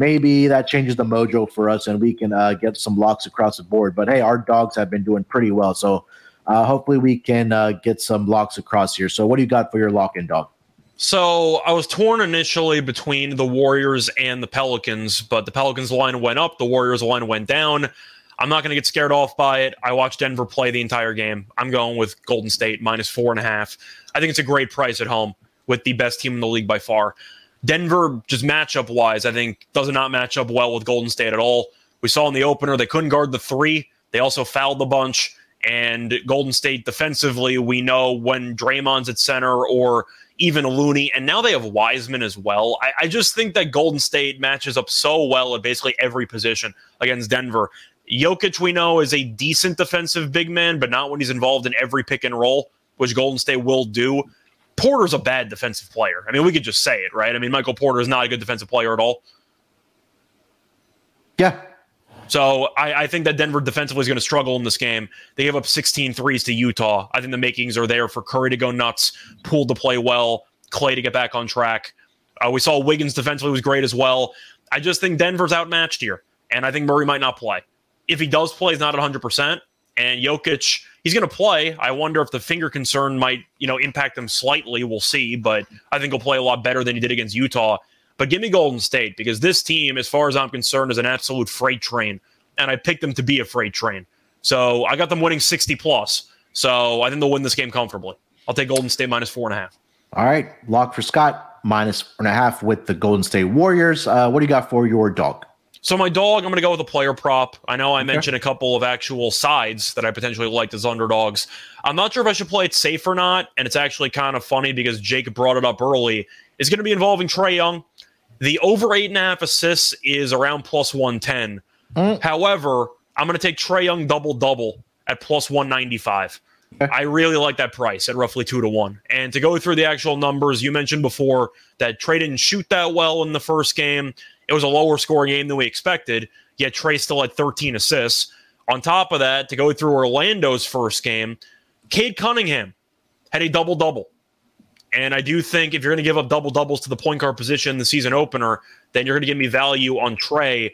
maybe that changes the mojo for us and we can uh, get some locks across the board. But hey, our dogs have been doing pretty well. So uh, hopefully we can uh, get some locks across here. So what do you got for your lock in dog? So I was torn initially between the Warriors and the Pelicans, but the Pelicans line went up, the Warriors line went down. I'm not going to get scared off by it. I watched Denver play the entire game. I'm going with Golden State minus four and a half. I think it's a great price at home with the best team in the league by far. Denver, just matchup wise, I think does not match up well with Golden State at all. We saw in the opener they couldn't guard the three. They also fouled the bunch. And Golden State defensively, we know when Draymond's at center or even Looney, and now they have Wiseman as well. I, I just think that Golden State matches up so well at basically every position against Denver. Jokic, we know, is a decent defensive big man, but not when he's involved in every pick and roll, which Golden State will do. Porter's a bad defensive player. I mean, we could just say it, right? I mean, Michael Porter is not a good defensive player at all. Yeah. So I, I think that Denver defensively is going to struggle in this game. They gave up 16 threes to Utah. I think the makings are there for Curry to go nuts, Poole to play well, Klay to get back on track. Uh, we saw Wiggins defensively was great as well. I just think Denver's outmatched here, and I think Murray might not play. If he does play, he's not at 100%. And Jokic he's going to play. I wonder if the finger concern might, you know, impact him slightly. We'll see, but I think he'll play a lot better than he did against Utah. But give me Golden State because this team, as far as I'm concerned, is an absolute freight train, and I picked them to be a freight train. So I got them winning 60 plus. So I think they'll win this game comfortably. I'll take Golden State minus four and a half. All right, lock for Scott minus four and a half with the Golden State Warriors. Uh, what do you got for your dog? So my dog, I'm going to go with a player prop. I know I okay. mentioned a couple of actual sides that I potentially liked as underdogs. I'm not sure if I should play it safe or not, and it's actually kind of funny because Jake brought it up early. It's going to be involving Trae Young. The over eight and a half assists is around plus 110. Mm. However, I'm going to take Trae Young double double at plus 195. Okay. I really like that price at roughly two to one. And to go through the actual numbers, you mentioned before that Trae didn't shoot that well in the first game. It was a lower scoring game than we expected, yet Trae still had 13 assists. On top of that, to go through Orlando's first game, Cade Cunningham had a double double. And I do think if you're going to give up double doubles to the point guard position in the season opener, then you're going to give me value on Trae.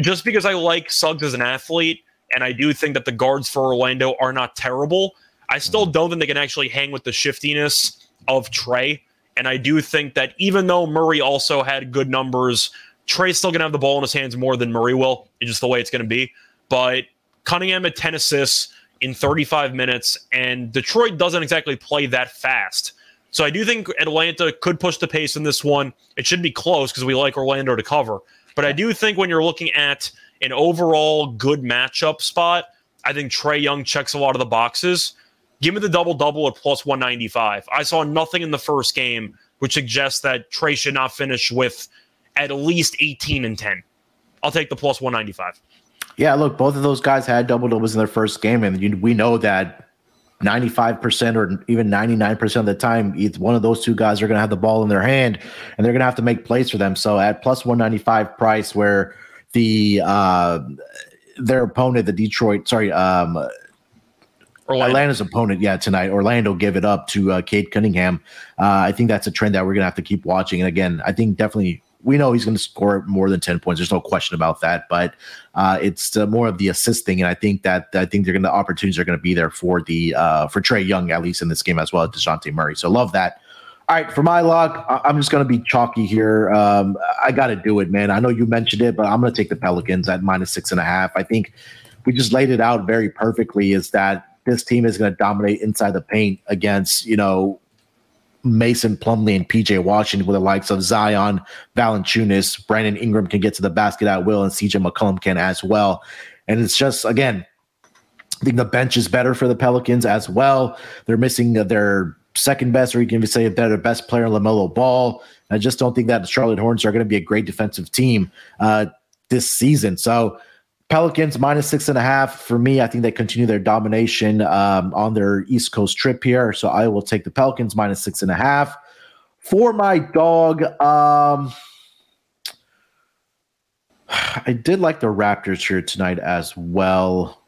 Just because I like Suggs as an athlete, and I do think that the guards for Orlando are not terrible, I still don't think they can actually hang with the shiftiness of Trae. And I do think that even though Murray also had good numbers Trae's still going to have the ball in his hands more than Murray will. It's just the way it's going to be. But Cunningham had 10 assists in 35 minutes, and Detroit doesn't exactly play that fast. So I do think Atlanta could push the pace in this one. It should be close because we like Orlando to cover. But I do think when you're looking at an overall good matchup spot, I think Trae Young checks a lot of the boxes. Give me the double double at plus 195. I saw nothing in the first game which suggests that Trae should not finish with at least 18 and 10. I'll take the plus 195. Yeah, look, both of those guys had double doubles in their first game, and you, we know that 95% or even 99% of the time, each one of those two guys are going to have the ball in their hand and they're going to have to make plays for them. So at plus 195 price, where the uh, their opponent, the Detroit, sorry, um, Orlando. Atlanta's opponent, yeah, tonight. Orlando give it up to uh, Cade Cunningham. Uh, I think that's a trend that we're going to have to keep watching. And again, I think definitely we know he's going to score more than 10 points. There's no question about that. But uh, it's uh, more of the assisting. And I think that I think they're going to, the opportunities are going to be there for the, uh, for Trae Young, at least in this game as well as Dejounte Murray. So love that. All right, for my luck, I'm just going to be chalky here. Um, I got to do it, man. I know you mentioned it, but I'm going to take the Pelicans at minus six and a half. I think we just laid it out very perfectly is that this team is going to dominate inside the paint against, you know, Mason Plumlee and PJ Washington with the likes of Zion, Valanciunas, Brandon Ingram can get to the basket at will, and CJ McCollum can as well. And it's just again, I think the bench is better for the Pelicans as well. They're missing their second best, or you can say their best player, LaMelo Ball. I just don't think that the Charlotte Hornets are going to be a great defensive team uh, this season. So Pelicans minus six and a half for me. I think they continue their domination um, on their East Coast trip here. So I will take the Pelicans minus six and a half. For my dog, um, I did like the Raptors here tonight as well.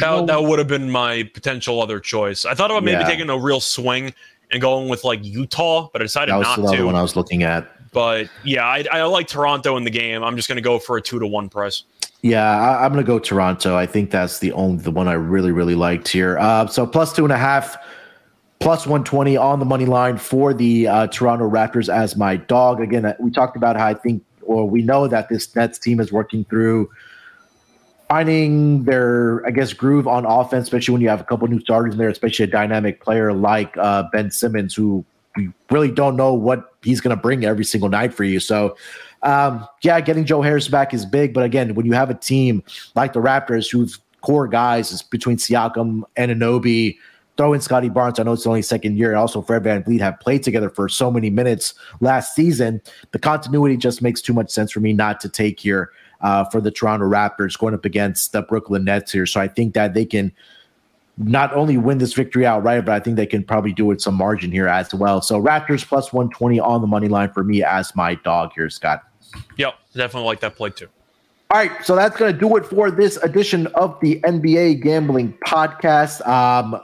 That, that would have been my potential other choice. I thought about maybe yeah. taking a real swing and going with like Utah, but I decided that was not the to. one I was looking at. But yeah, I, I like Toronto in the game. I'm just going to go for a two to one price. Yeah, I, am going to go Toronto. I think that's the only the one I really really liked here. Uh, so plus two and a half, plus 120 on the money line for the uh, Toronto Raptors as my dog. Again, we talked about how I think, or we know that this Nets team is working through finding their, I guess, groove on offense, especially when you have a couple new starters in there, especially a dynamic player like uh, Ben Simmons, who we really don't know what he's going to bring every single night for you. So, um, yeah, getting Joe Harris back is big. But again, when you have a team like the Raptors, whose core guys is between Siakam and Anunoby, throw in Scottie Barnes. I know it's only second year. Also, Fred Van VanVleet have played together for so many minutes last season. The continuity just makes too much sense for me not to take here uh, for the Toronto Raptors going up against the Brooklyn Nets here. So I think that they can not only win this victory outright, but I think they can probably do it some margin here as well. So Raptors plus 120 on the money line for me as my dog here, Scott. Yep, definitely like that play too. All right, so that's going to do it for this edition of the NBA Gambling Podcast. Um,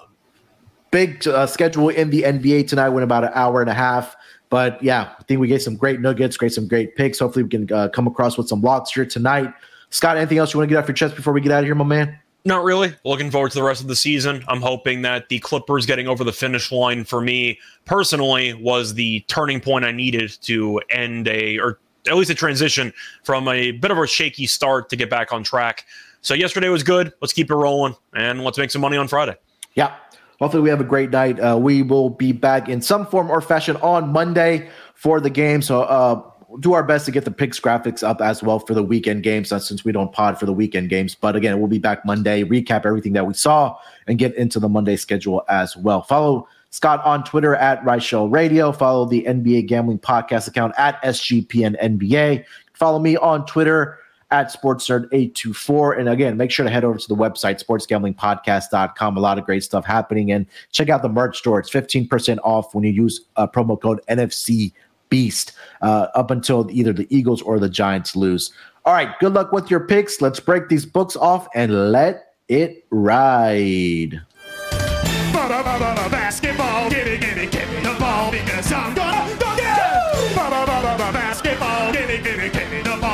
big uh, schedule in the NBA tonight. Went about an hour and a half. But yeah, I think we get some great nuggets, great some great picks. Hopefully, we can uh, come across with some locks here tonight. Scott, anything else you want to get off your chest before we get out of here, my man? Not really. Looking forward to the rest of the season. I'm hoping that the Clippers getting over the finish line for me personally was the turning point I needed to end a, or at least a transition from a bit of a shaky start to get back on track. So yesterday was good. Let's keep it rolling and let's make some money on Friday. Yeah, Hopefully, we have a great night. Uh, we will be back in some form or fashion on Monday for the game. So, uh, do our best to get the picks graphics up as well for the weekend games, since we don't pod for the weekend games. But again, we'll be back Monday, recap everything that we saw, and get into the Monday schedule as well. Follow Scott on Twitter at Reichel Radio. Follow the NBA Gambling Podcast account at SGPN NBA. Follow me on Twitter at SportsNerd824. And again, make sure to head over to the website, sportsgamblingpodcast.com. A lot of great stuff happening. And check out the merch store. It's 15% off when you use uh, promo code NFC Beast uh, up until either the Eagles or the Giants lose. All right, good luck with your picks. Let's break these books off and let it ride. Basketball, give it, give it,